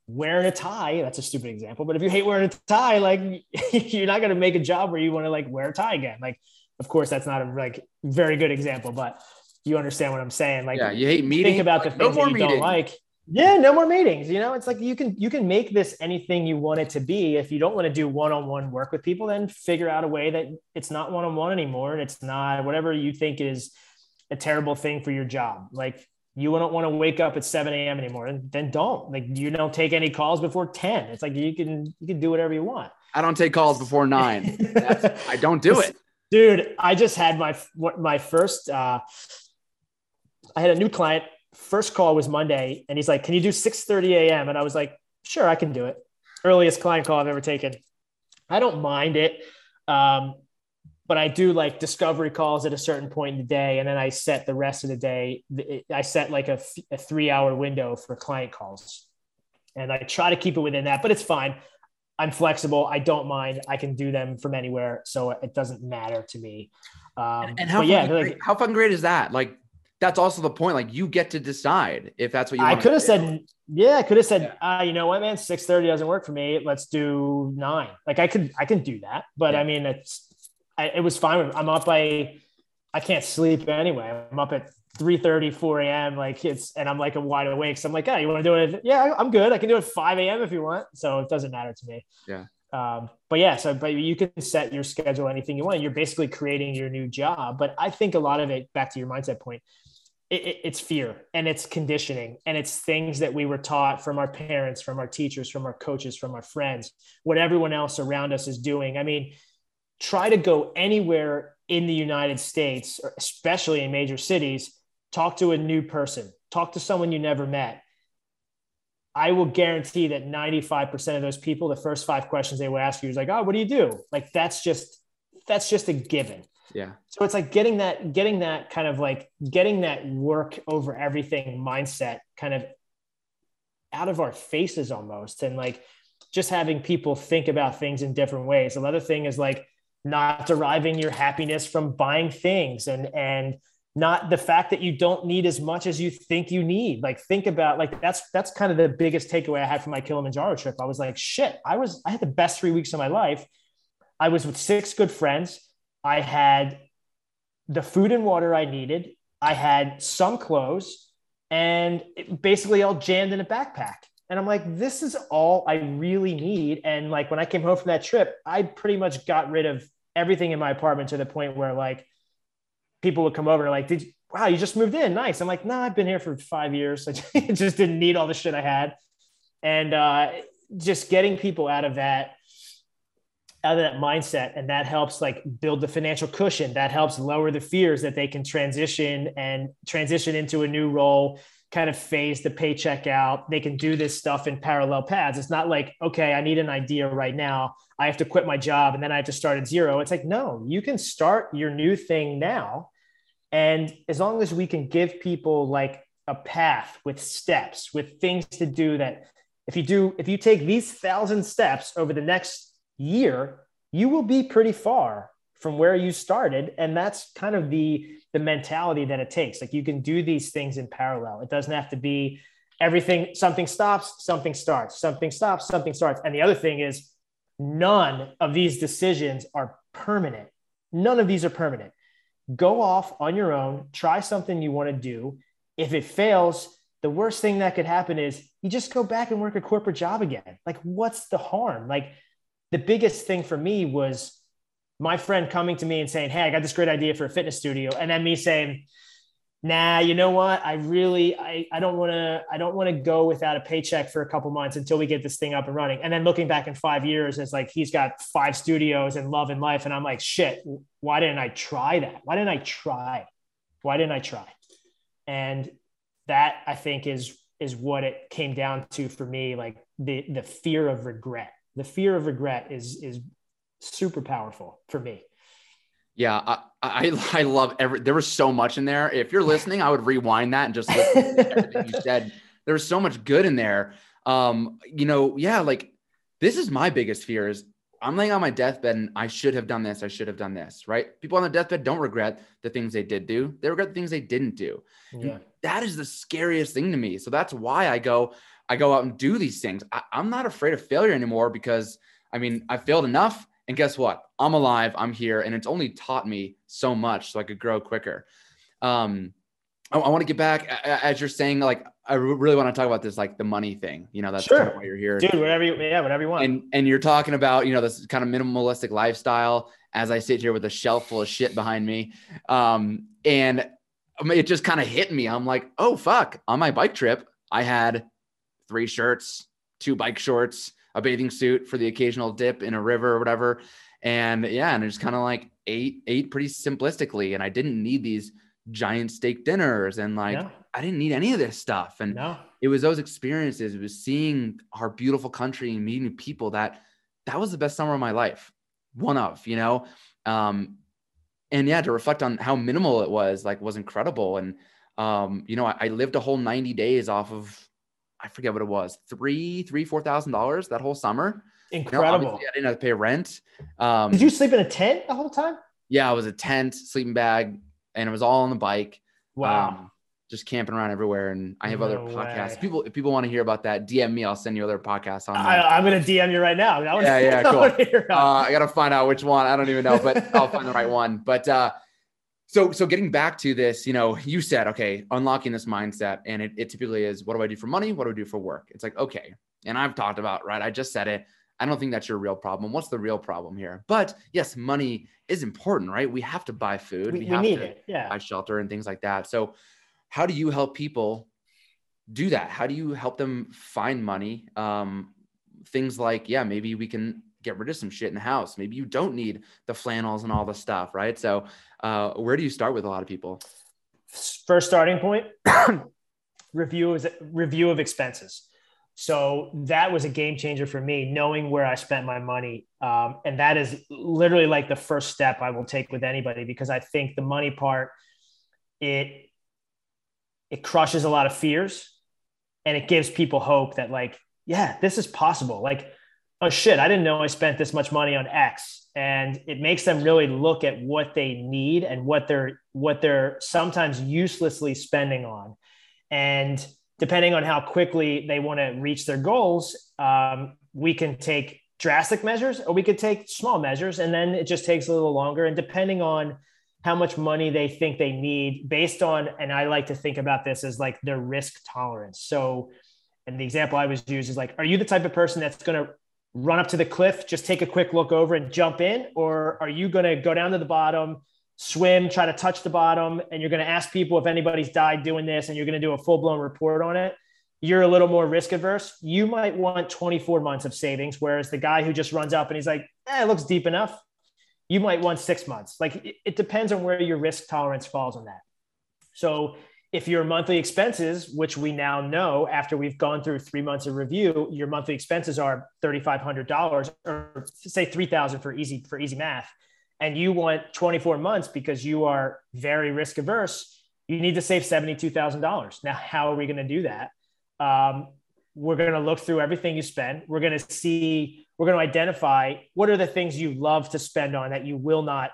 wearing a tie, that's a stupid example, but if you hate wearing a tie, like you're not going to make a job where you want to like wear a tie again. Like, of course, that's not a like very good example, but you understand what I'm saying. Like, yeah, you hate meetings. Think about the things no that you meetings. don't like. Yeah, no more meetings. You know, it's like you can you can make this anything you want it to be. If you don't want to do one-on-one work with people, then figure out a way that it's not one-on-one anymore, and it's not whatever you think is a terrible thing for your job. Like you don't want to wake up at 7 a.m. anymore, and then don't. Like you don't take any calls before 10. It's like you can you can do whatever you want. I don't take calls before nine. I don't do it, dude. I just had my my first. Uh, I had a new client first call was Monday, and he's like, "Can you do 6:30 a.m.?" And I was like, "Sure, I can do it." Earliest client call I've ever taken. I don't mind it, um, but I do like discovery calls at a certain point in the day, and then I set the rest of the day. I set like a, a three-hour window for client calls, and I try to keep it within that. But it's fine. I'm flexible. I don't mind. I can do them from anywhere, so it doesn't matter to me. Um, and how yeah, like, how fucking great is that? Like that's also the point. Like you get to decide if that's what you. I could have said, yeah, I could have said, yeah. uh, you know what, man, six thirty doesn't work for me. Let's do nine. Like I could, I can do that, but yeah. I mean, it's, I, it was fine. I'm up by, I can't sleep anyway. I'm up at 3 30, 4 a.m. Like it's, and I'm like, I'm wide awake. So I'm like, oh, you want to do it? Yeah, I'm good. I can do it 5 a.m. if you want. So it doesn't matter to me. Yeah. Um, but yeah, so but you can set your schedule anything you want. You're basically creating your new job. But I think a lot of it, back to your mindset point, it, it's fear and it's conditioning and it's things that we were taught from our parents from our teachers from our coaches from our friends what everyone else around us is doing i mean try to go anywhere in the united states especially in major cities talk to a new person talk to someone you never met I will guarantee that 95% of those people, the first five questions they will ask you is like, oh, what do you do? Like that's just that's just a given. Yeah. So it's like getting that, getting that kind of like getting that work over everything mindset kind of out of our faces almost. And like just having people think about things in different ways. Another thing is like not deriving your happiness from buying things and, and, not the fact that you don't need as much as you think you need. Like think about like that's that's kind of the biggest takeaway I had from my Kilimanjaro trip. I was like, shit, I was I had the best three weeks of my life. I was with six good friends. I had the food and water I needed. I had some clothes and basically all jammed in a backpack. And I'm like, this is all I really need. And like when I came home from that trip, I pretty much got rid of everything in my apartment to the point where like people would come over and like, did wow, you just moved in. Nice. I'm like, no, nah, I've been here for five years. I just didn't need all the shit I had. And uh, just getting people out of that out of that mindset and that helps like build the financial cushion that helps lower the fears that they can transition and transition into a new role kind of phase the paycheck out. They can do this stuff in parallel paths. It's not like okay i need an idea right now. I have to quit my job and then i have to start at zero. It's like no you can start your new thing now. And as long as we can give people like a path with steps with things to do that if you do if you take these thousand steps over the next year, you will be pretty far from where you started. And that's kind of the, the mentality that it takes. Like you can do these things in parallel. It doesn't have to be everything, something stops, something starts, something stops, something starts. And the other thing is, none of these decisions are permanent. None of these are permanent. Go off on your own, try something you want to do. If it fails, the worst thing that could happen is you just go back and work a corporate job again. Like, what's the harm? Like, the biggest thing for me was my friend coming to me and saying, Hey, I got this great idea for a fitness studio. And then me saying, nah, you know what? I really, I, I don't want to, I don't want to go without a paycheck for a couple months until we get this thing up and running. And then looking back in five years, it's like, he's got five studios and love and life. And I'm like, shit, why didn't I try that? Why didn't I try? Why didn't I try? And that I think is, is what it came down to for me, like the, the fear of regret the fear of regret is is super powerful for me Yeah, I, I, I love every. There was so much in there. If you're listening, I would rewind that and just listen to everything you said. There was so much good in there. Um, you know, yeah, like this is my biggest fear is I'm laying on my deathbed and I should have done this. I should have done this. Right? People on the deathbed don't regret the things they did do. They regret the things they didn't do. Yeah. That is the scariest thing to me. So that's why I go. I go out and do these things. I, I'm not afraid of failure anymore because I mean I failed enough and guess what? I'm alive. I'm here. And it's only taught me so much so I could grow quicker. Um, I, I want to get back as you're saying, like, I really want to talk about this, like the money thing. You know, that's sure. kind of why you're here. Dude, whatever you, yeah, whatever you want. And, and you're talking about, you know, this kind of minimalistic lifestyle as I sit here with a shelf full of shit behind me. Um, and it just kind of hit me. I'm like, oh, fuck. On my bike trip, I had three shirts, two bike shorts, a bathing suit for the occasional dip in a river or whatever. And yeah, and I just kind of like ate, ate pretty simplistically. And I didn't need these giant steak dinners and like yeah. I didn't need any of this stuff. And no. it was those experiences, it was seeing our beautiful country and meeting people that that was the best summer of my life. One of, you know. Um, and yeah, to reflect on how minimal it was, like was incredible. And um, you know, I, I lived a whole 90 days off of I forget what it was, three, three, four thousand dollars that whole summer. Incredible. You know, I didn't have to pay rent. Um, Did you sleep in a tent the whole time? Yeah, it was a tent, sleeping bag, and it was all on the bike. Wow. Um, just camping around everywhere. And I have no other podcasts. Way. People, if people want to hear about that, DM me. I'll send you other podcasts on. That. I, am going to DM you right now. I yeah, yeah, cool. uh, I got to find out which one. I don't even know, but I'll find the right one. But uh, so so getting back to this you know you said okay unlocking this mindset and it, it typically is what do i do for money? What do i do for work? It's like okay. And i've talked about right i just said it. I don't think that's your real problem. What's the real problem here? But yes money is important right? We have to buy food. We, we, we have need to it. Yeah. buy shelter and things like that. So how do you help people do that? How do you help them find money? Um, things like yeah maybe we can get rid of some shit in the house. Maybe you don't need the flannels and all the stuff, right? So, uh, where do you start with a lot of people? First starting point, review is review of expenses. So that was a game changer for me, knowing where I spent my money, um, and that is literally like the first step I will take with anybody because I think the money part it it crushes a lot of fears and it gives people hope that like yeah this is possible like oh shit, I didn't know I spent this much money on X. And it makes them really look at what they need and what they're what they're sometimes uselessly spending on. And depending on how quickly they want to reach their goals, um, we can take drastic measures or we could take small measures and then it just takes a little longer. And depending on how much money they think they need based on, and I like to think about this as like their risk tolerance. So, and the example I was used is like, are you the type of person that's going to run up to the cliff, just take a quick look over and jump in? Or are you going to go down to the bottom, swim, try to touch the bottom, and you're going to ask people if anybody's died doing this and you're going to do a full blown report on it? You're a little more risk averse. You might want 24 months of savings, whereas the guy who just runs up and he's like, eh, it looks deep enough, you might want six months. Like it, it depends on where your risk tolerance falls on that. So if your monthly expenses, which we now know after we've gone through three months of review, your monthly expenses are $3,500 or say 3000 for easy, for easy math. And you want 24 months because you are very risk averse, you need to save $72,000. Now, how are we going to do that? Um, we're going to look through everything you spend. We're going to see, we're going to identify what are the things you love to spend on that you will not,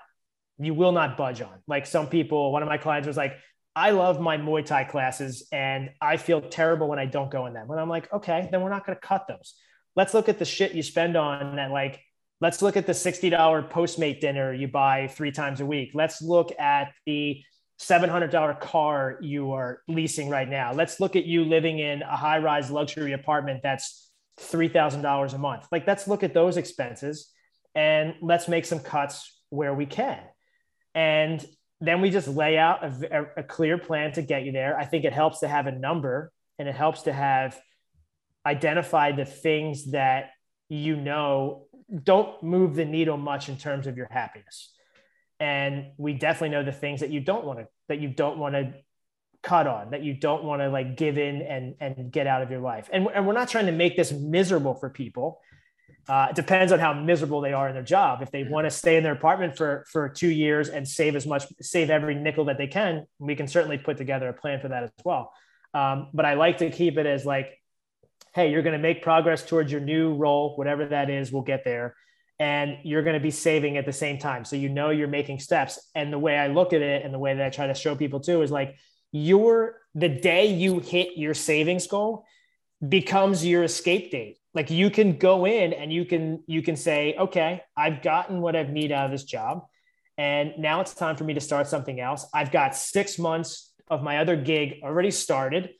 you will not budge on. Like some people, one of my clients was like, I love my Muay Thai classes and I feel terrible when I don't go in them. And I'm like, okay, then we're not going to cut those. Let's look at the shit you spend on that. Like, let's look at the $60 Postmate dinner you buy three times a week. Let's look at the $700 car you are leasing right now. Let's look at you living in a high rise luxury apartment that's $3,000 a month. Like, let's look at those expenses and let's make some cuts where we can. And then we just lay out a, a, clear plan to get you there. I think it helps to have a number and it helps to have identified the things that you know don't move the needle much in terms of your happiness. And we definitely know the things that you don't want to that you don't want to cut on, that you don't want to like give in and and get out of your life. And, and we're not trying to make this miserable for people Uh, it depends on how miserable they are in their job. If they want to stay in their apartment for for two years and save as much, save every nickel that they can, we can certainly put together a plan for that as well. Um, but I like to keep it as like, hey, you're going to make progress towards your new role, whatever that is. We'll get there, and you're going to be saving at the same time, so you know you're making steps. And the way I look at it, and the way that I try to show people too, is like your the day you hit your savings goal becomes your escape date like you can go in and you can you can say okay i've gotten what i've need out of this job and now it's time for me to start something else. I've got six months of my other gig already started.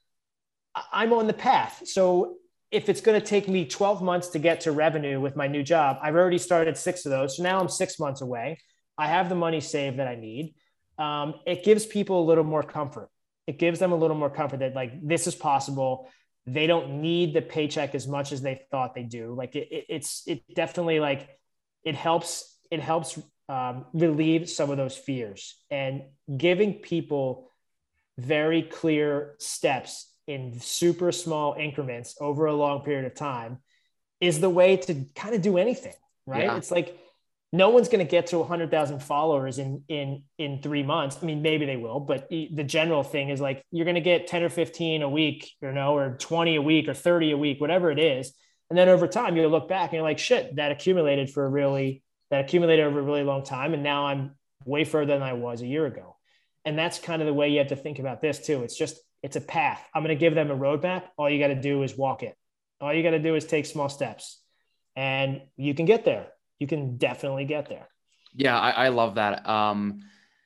I'm on the path. So if it's going to take me 12 months to get to revenue with my new job i've already started six of those. So now i'm six months away. I have the money saved that i need. Um, it gives people a little more comfort. It gives them a little more comfort that like this is possible they don't need the paycheck as much as they thought they do like it, it, it's it definitely like it helps it helps um, relieve some of those fears and giving people very clear steps in super small increments over a long period of time is the way to kind of do anything right yeah. it's like no one's going to get to 100,000 followers in in in 3 months. I mean maybe they will, but the general thing is like you're going to get 10 or 15 a week, you know, or 20 a week or 30 a week, whatever it is. And then over time you'll look back and you're like shit, that accumulated for a really that accumulated over a really long time and now I'm way further than I was a year ago. And that's kind of the way you have to think about this too. It's just it's a path. I'm going to give them a roadmap. All you got to do is walk it. All you got to do is take small steps and you can get there you can definitely get there. Yeah, I, I love that. Um,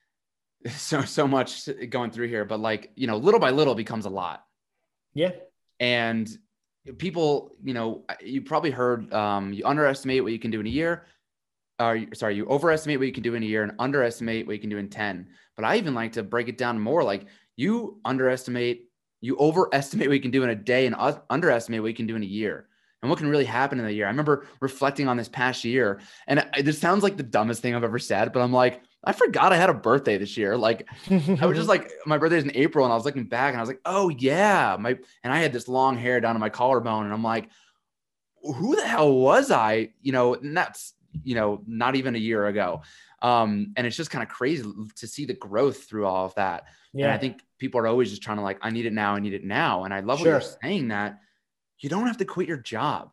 so so much going through here, but like you know, little by little becomes a lot. Yeah, and people, you know, you probably heard um, you underestimate what you can do in a year. Or sorry, you overestimate what you can do in a year and underestimate what you can do in ten. But I even like to break it down more. Like you underestimate, you overestimate what you can do in a day, and underestimate what you can do in a year and what can really happen in the year. I remember reflecting on this past year, and this sounds like the dumbest thing I've ever said, but I'm like, I forgot I had a birthday this year. Like, I was just like, my birthday's in April, and I was looking back, and I was like, oh yeah, my, and I had this long hair down to my collarbone, and I'm like, who the hell was I? You know, and that's you know, not even a year ago. Um, and it's just kind of crazy to see the growth through all of that. Yeah. And I think people are always just trying to like, I need it now, I need it now. And I love sure. what you're saying that you don't have to quit your job.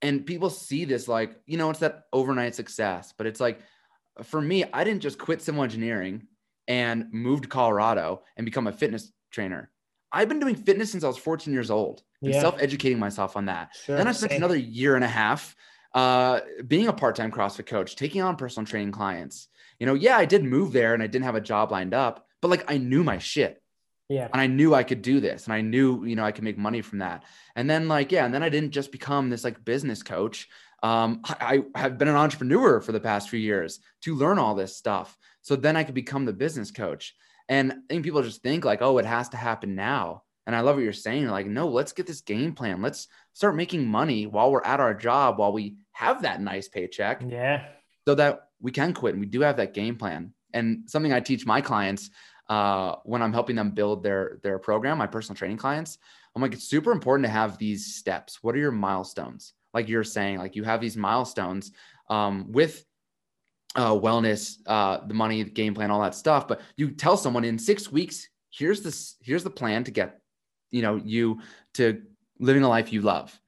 And people see this like, you know, it's that overnight success, but it's like, for me, I didn't just quit civil engineering and move to Colorado and become a fitness trainer. I've been doing fitness since I was 14 years old and yeah. self-educating myself on that. Sure, then I spent same. another year and a half uh, being a part-time CrossFit coach, taking on personal training clients. You know, yeah, I did move there and I didn't have a job lined up, but like I knew my shit. Yeah. And I knew I could do this and I knew, you know, I could make money from that. And then like, yeah, and then I didn't just become this like business coach. Um, I, I have been an entrepreneur for the past few years to learn all this stuff. So then I could become the business coach. And I think people just think like, oh, it has to happen now. And I love what you're saying. Like, no, let's get this game plan. Let's start making money while we're at our job, while we have that nice paycheck. Yeah. So that we can quit and we do have that game plan. And something I teach my clients uh, when I'm helping them build their their program, my personal training clients. I'm like, it's super important to have these steps. What are your milestones? Like you're saying, like you have these milestones um, with uh, wellness, uh, the money, the game plan, all that stuff. But you tell someone in six weeks, here's this, here's the plan to get, you know, you to living a life you love,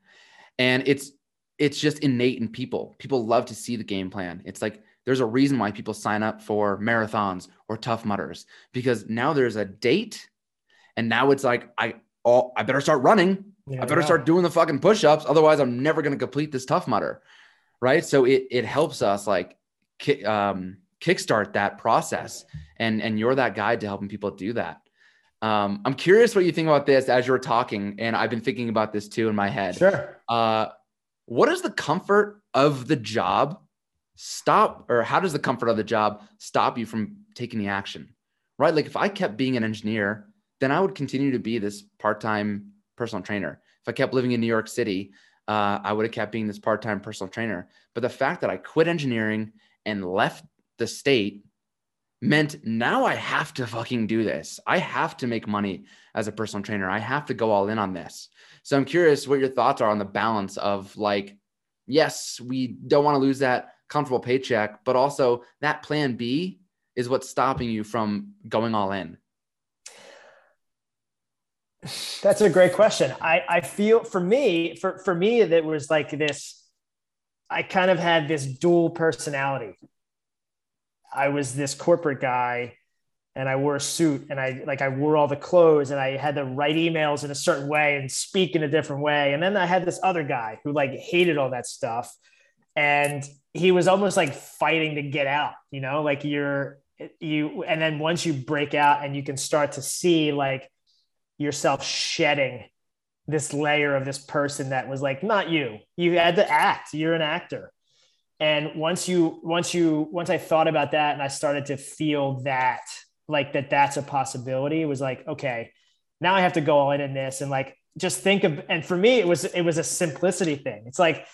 and it's it's just innate in people. People love to see the game plan. It's like there's a reason why people sign up for marathons or Tough Mudders because now there's a date and now it's like I oh I better start running. Yeah, I better yeah. start doing the fucking push-ups otherwise I'm never going to complete this Tough Mudder Right? So it it helps us like kick, um kickstart that process and and you're that guide to helping people do that. Um, I'm curious what you think about this as you're talking, and I've been thinking about this too in my head. Sure. Uh, what is the comfort of the job stop or how does the comfort of the job stop you from taking the action right? Like if i kept being an engineer then i would continue to be this part-time personal trainer. If i kept living in new york city uh, i would have kept being this part-time personal trainer. But the fact that i quit engineering and left the state meant now i have to fucking do this. I have to make money as a personal trainer. I have to go all in on this. So i'm curious what your thoughts are on the balance of like yes, we don't want to lose that comfortable paycheck, but also that plan B is what's stopping you from going all in? That's a great question. I, I feel for me, for, for me, that was like this, I kind of had this dual personality. I was this corporate guy and I wore a suit and I like I wore all the clothes and I had to write emails in a certain way and speak in a different way. And then I had this other guy who like hated all that stuff. And he was almost like fighting to get out, you know, like you're you and then once you break out and you can start to see like yourself shedding this layer of this person that was like not you. You had to act. You're an actor. And once you once you once i thought about that and i started to feel that like that that's a possibility it was like okay now i have to go all in in this and like just think of and for me it was it was a simplicity thing. It's like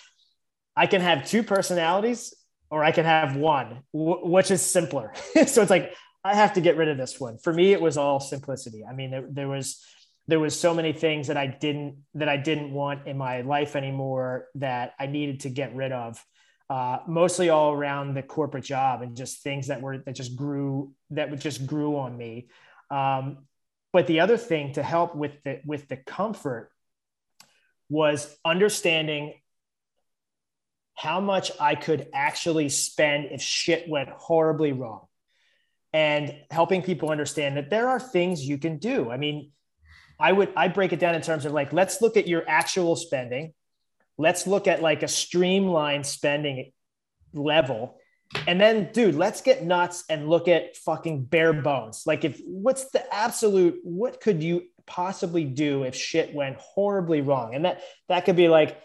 i can have two personalities or I can have one, which is simpler. so it's like I have to get rid of this one. For me, it was all simplicity. I mean, there, there, was there was so many things that I didn't that I didn't want in my life anymore that I needed to get rid of. Uh, mostly all around the corporate job and just things that were that just grew that just grew on me. Um, but the other thing to help with the with the comfort was understanding how much I could actually spend if shit went horribly wrong and helping people understand that there are things you can do. I mean, I would I break it down in terms of like let's look at your actual spending. Let's look at like a streamlined spending level. And then dude, let's get nuts and look at fucking bare bones. Like if what's the absolute what could you possibly do if shit went horribly wrong? And that that could be like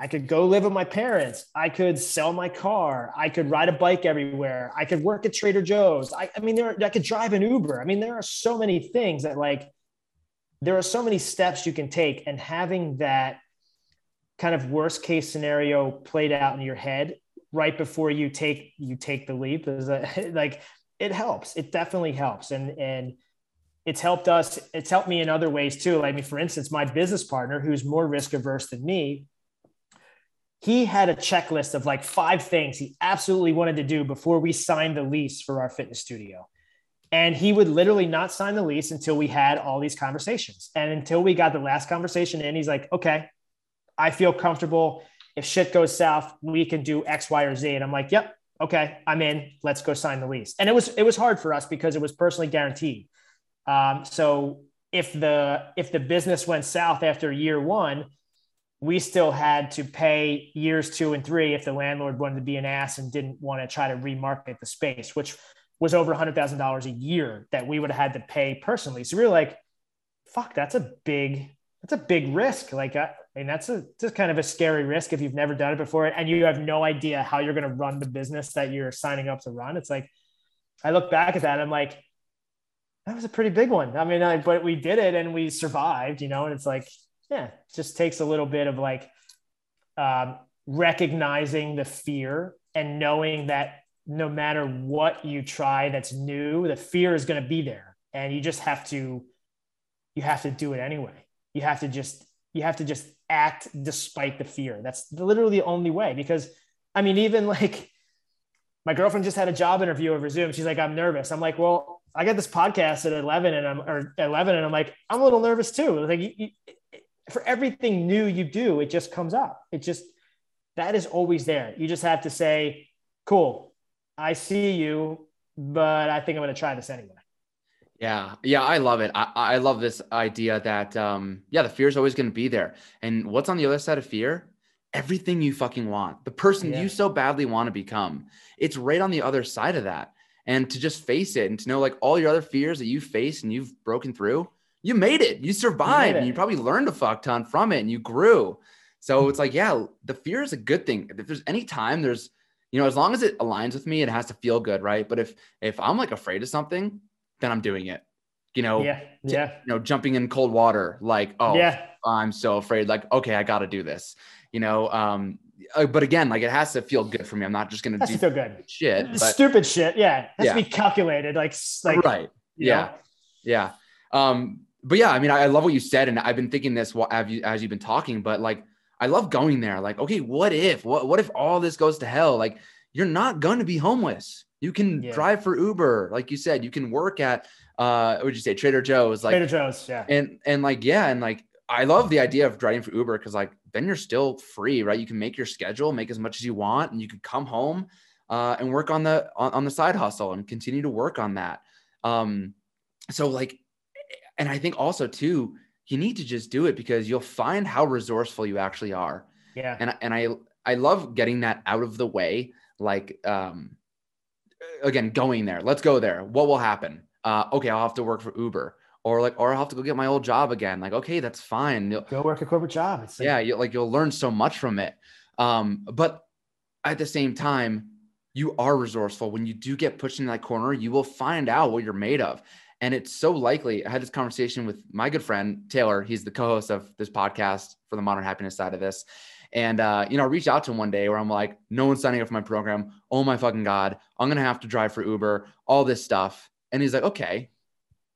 I could go live with my parents. I could sell my car. I could ride a bike everywhere. I could work at Trader Joe's. I, I mean, there, I could drive an Uber. I mean, there are so many things that like, there are so many steps you can take and having that kind of worst case scenario played out in your head right before you take, you take the leap is like, it helps. It definitely helps. And, and, it's helped us it's helped me in other ways too like i mean for instance my business partner who's more risk averse than me he had a checklist of like five things he absolutely wanted to do before we signed the lease for our fitness studio. And he would literally not sign the lease until we had all these conversations. And until we got the last conversation in, he's like, okay, I feel comfortable. If shit goes south, we can do X, Y, or Z. And I'm like, yep, okay, I'm in. Let's go sign the lease. And it was it was hard for us because it was personally guaranteed. Um, so if the if the business went south after year one, we still had to pay years two and three if the landlord wanted to be an ass and didn't want to try to remarket the space, which was over $100,000 a year that we would have had to pay personally. So we were like, fuck, that's a big, that's a big risk. Like, I, mean, that's a, just kind of a scary risk if you've never done it before and you have no idea how you're going to run the business that you're signing up to run. It's like, I look back at that, I'm like, that was a pretty big one. I mean, I, but we did it and we survived, you know, and it's like, yeah, just takes a little bit of like um, recognizing the fear and knowing that no matter what you try that's new, the fear is going to be there, and you just have to you have to do it anyway. You have to just you have to just act despite the fear. That's literally the only way. Because I mean, even like my girlfriend just had a job interview over Zoom. She's like, I'm nervous. I'm like, well, I got this podcast at 11 and I'm or 11 and I'm like, I'm a little nervous too. Like you, for everything new you do, it just comes up. It just, that is always there. You just have to say, cool, I see you, but I think I'm going to try this anyway. Yeah. Yeah. I love it. I, I love this idea that, um, yeah, the fear is always going to be there. And what's on the other side of fear? Everything you fucking want, the person yeah. you so badly want to become, it's right on the other side of that. And to just face it and to know like all your other fears that you face and you've broken through, you made it. You survived. You and you probably learned a fuck ton from it and you grew. So it's like, yeah, the fear is a good thing. If there's any time there's, you know, as long as it aligns with me, it has to feel good, right? But if if I'm like afraid of something, then I'm doing it. You know, yeah, yeah. You know, jumping in cold water, like, oh, yeah, I'm so afraid. Like, okay, I got to do this. You know, um, uh, but again, like it has to feel good for me. I'm not just gonna do feel good shit, but, stupid shit. Yeah, it has yeah. to be calculated. Like, like right. Yeah, know? yeah. Um, but yeah, I mean, I, love what you said, and I've been thinking this as, you, as you've been talking. But like, I love going there. Like, okay, what if, what, what if all this goes to hell? Like, you're not going to be homeless. You can yeah. drive for Uber, like you said. You can work at, uh, what would you say, Trader Joe's? Like Trader Joe's, yeah. And and like yeah, and like I love the idea of driving for Uber because like then you're still free, right? You can make your schedule, make as much as you want, and you can come home uh, and work on the on, on the side hustle and continue to work on that. Um, so like, and I think also too, you need to just do it because you'll find how resourceful you actually are. Yeah. And and I I love getting that out of the way. Like um, again, going there. Let's go there. What will happen? Uh, okay, I'll have to work for Uber or like or I'll have to go get my old job again. Like, okay, that's fine. You'll, go work a corporate job. It's like, yeah, you like you'll learn so much from it. Um, but at the same time, you are resourceful. When you do get pushed in that corner, you will find out what you're made of. And it's so likely. I had this conversation with my good friend Taylor. He's the co-host of this podcast for the Modern Happiness side of this. And uh, you know, I reached out to him one day where I'm like, no one's signing up for my program. Oh my fucking god, I'm gonna have to drive for Uber, all this stuff. And he's like, okay,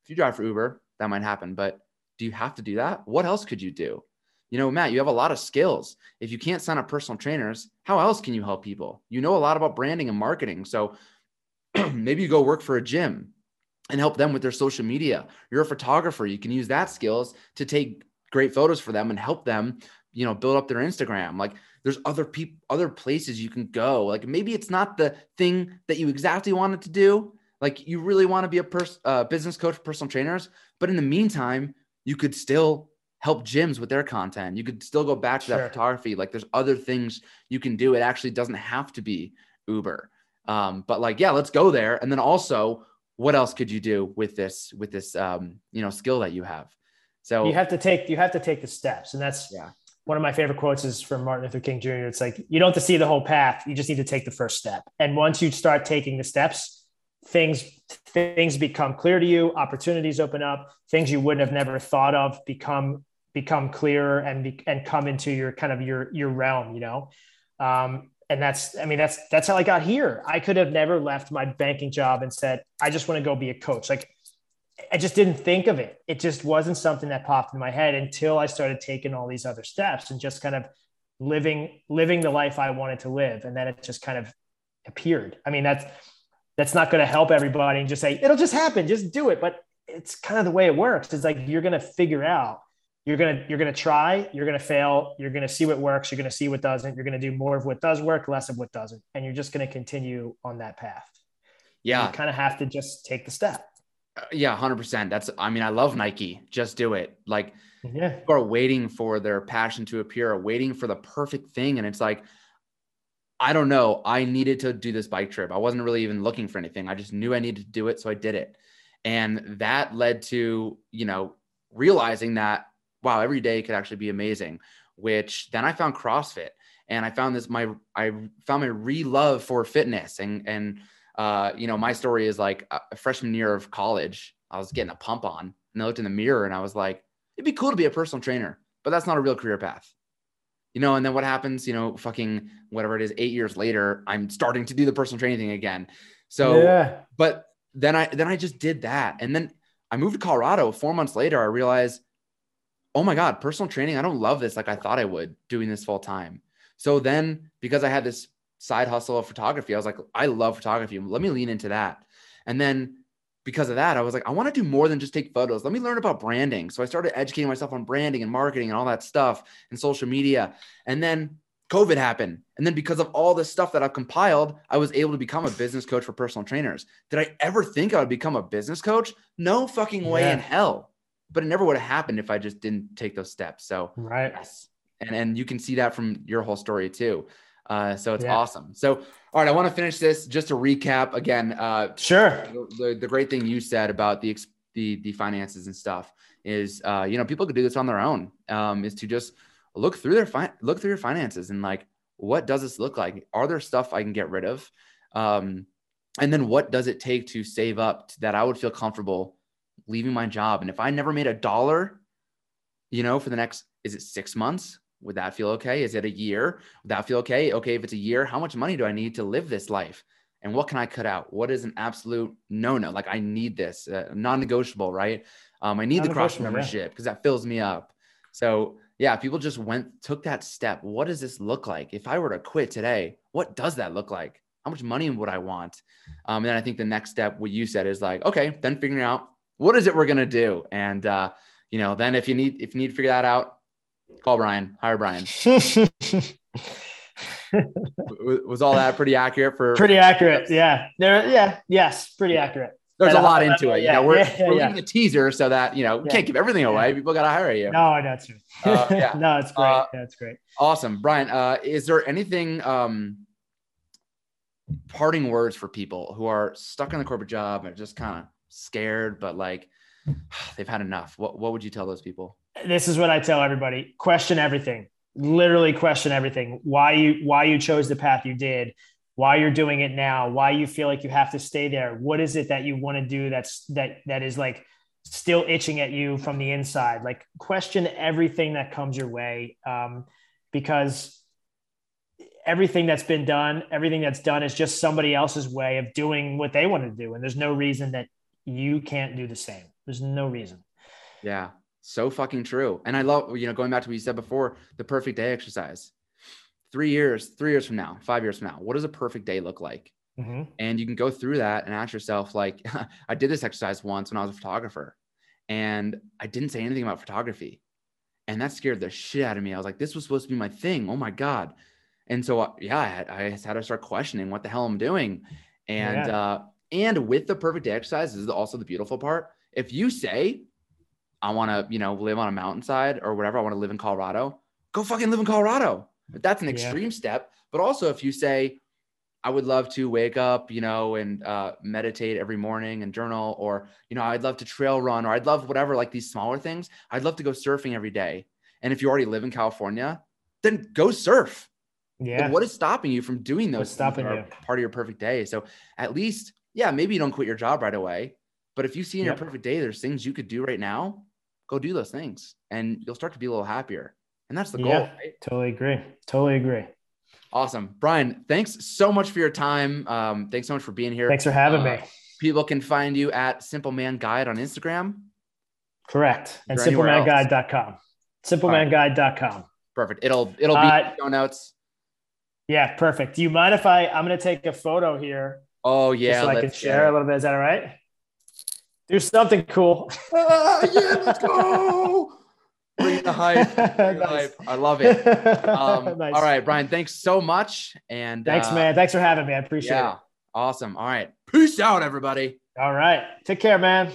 if you drive for Uber, that might happen. But do you have to do that? What else could you do? You know, Matt, you have a lot of skills. If you can't sign up personal trainers, how else can you help people? You know a lot about branding and marketing. So maybe you go work for a gym and help them with their social media. You're a photographer. You can use that skills to take great photos for them and help them, you know, build up their Instagram. Like there's other people, other places you can go. Like maybe it's not the thing that you exactly wanted to do, like you really want to be a pers- uh, business coach for personal trainers, but in the meantime, you could still help gyms with their content. You could still go back to sure. that photography. Like there's other things you can do. It actually doesn't have to be Uber. Um, but like, yeah, let's go there. And then also, what else could you do with this with this um, you know skill that you have? So you have to take you have to take the steps, and that's yeah. One of my favorite quotes is from Martin Luther King Jr. It's like you don't have to see the whole path; you just need to take the first step. And once you start taking the steps, things things become clear to you opportunities open up things you wouldn't have never thought of become become clearer and be, and come into your kind of your your realm you know um, and that's i mean that's that's how i got here. I could have never left my banking job and said i just want to go be a coach. Like i just didn't think of it. It just wasn't something that popped in my head until i started taking all these other steps and just kind of living living the life i wanted to live. And then it just kind of appeared. I mean that's that's not going to help everybody and just say it'll just happen. Just do it. But it's kind of the way it works. It's like you're going to figure out you're going to you're to try you're going to fail you're going to see what works you're going to see what doesn't you're going to do more of what does work less of what doesn't and you're just going to continue on that path yeah you kind of have to just take the step uh, yeah 100% that's i mean i love nike just do it like yeah people are waiting for their passion to appear waiting for the perfect thing and it's like I don't know. I needed to do this bike trip. I wasn't really even looking for anything. I just knew I needed to do it. So I did it. And that led to, you know, realizing that, wow, every day could actually be amazing, which then I found CrossFit and I found this, my, I found my re love for fitness. And, and, uh, you know, my story is like a freshman year of college, I was getting a pump on and I looked in the mirror and I was like, it'd be cool to be a personal trainer, but that's not a real career path you know, and then what happens, you know, fucking whatever it is, eight years later, I'm starting to do the personal training thing again. So, yeah. but then I, then I just did that. And then I moved to Colorado four months later. I realized, oh my God, personal training. I don't love this like I thought I would doing this full time. So then because I had this side hustle of photography, I was like, I love photography. Let me lean into that. And then because of that, I was like, I want to do more than just take photos. Let me learn about branding. So I started educating myself on branding and marketing and all that stuff and social media. And then COVID happened. And then because of all this stuff that I've compiled, I was able to become a business coach for personal trainers. Did I ever think I would become a business coach? No fucking way yeah. in hell. But it never would have happened if I just didn't take those steps. So, right. Yes. And, and you can see that from your whole story too. Uh, so it's yeah. awesome. So, all right, I want to finish this just to recap again. Uh, sure. The, the great thing you said about the the the finances and stuff is, uh, you know, people could do this on their own. Um, is to just look through their fi- look through your finances and like, what does this look like? Are there stuff I can get rid of? Um, and then what does it take to save up to that I would feel comfortable leaving my job? And if I never made a dollar, you know, for the next is it six months? Would that feel okay? Is it a year? Would that feel okay? Okay, if it's a year, how much money do I need to live this life? And what can I cut out? What is an absolute no no? Like I need this, uh, non negotiable, right? Um, I need the cross membership because that fills me up. So yeah, people just went took that step. What does this look like? If I were to quit today, what does that look like? How much money would I want? Um, and then I think the next step, what you said, is like, okay, then figuring out what is it we're gonna do, and uh, you know, then if you need if you need to figure that out, call Brian, hire Brian. was all that pretty accurate for pretty accurate? Yeah, there. Yeah, yes, pretty accurate. There's a lot into it. Yeah, you know, we're, yeah, we're yeah. leaving a teaser so that you know we can't give everything away. People got to hire you. No, that's true. Uh, yeah, no, it's great. Uh, that's great. Awesome, Brian. Uh, is there anything um, parting words for people who are stuck in the corporate job and just kind of scared, but like they've had enough? What What would you tell those people? This is what I tell everybody: question everything. Literally question everything. Why you Why you chose the path you did why you're doing it now, why you feel like you have to stay there. What is it that you want to do that's that that is like still itching at you from the inside? Like question everything that comes your way, um, because everything that's been done, everything that's done is just somebody else's way of doing what they want to do, and there's no reason that you can't do the same. There's no reason. Yeah, so fucking true. And I love you know going back to what you said before, the perfect day exercise three years, three years from now, five years from now, what does a perfect day look like? Mm-hmm. And you can go through that and ask yourself, like, I did this exercise once when I was a photographer and I didn't say anything about photography. And that scared the shit out of me. I was like, this was supposed to be my thing. Oh my God. And so, uh, yeah, I had, I had to start questioning what the hell I'm doing. And, yeah. uh, and with the perfect day exercise is also the beautiful part. If you say, I want to, you know, live on a mountainside or whatever, I want to live in Colorado, go fucking live in Colorado. That's an extreme yeah. step. But also, if you say, I would love to wake up, you know, and uh, meditate every morning and journal, or, you know, I'd love to trail run, or I'd love whatever, like these smaller things. I'd love to go surfing every day. And if you already live in California, then go surf. Yeah. Like, what is stopping you from doing those? What's stopping you? Part of your perfect day. So at least, yeah, maybe you don't quit your job right away. But if you see in yep. your perfect day, there's things you could do right now, go do those things and you'll start to be a little happier. And that's the goal. Yeah, right? Totally agree. Totally agree. Awesome. Brian, thanks so much for your time. Um, thanks so much for being here. Thanks for having uh, me. People can find you at Simple Man Guide on Instagram. Correct. And simplemanguide.com. Simplemanguide.com. Right. Perfect. It'll it'll be uh, show notes. Yeah, perfect. Do you mind if I I'm gonna take a photo here? Oh yeah. so I can share a little bit. Is that all right? Do something cool. Uh, yeah, let's go. Bring the hype. Bring the hype. I love it. Um, nice. All right, Brian. Thanks so much. And thanks, uh, man. Thanks for having me. I appreciate yeah, it. Awesome. All right. Peace out, everybody. All right. Take care, man.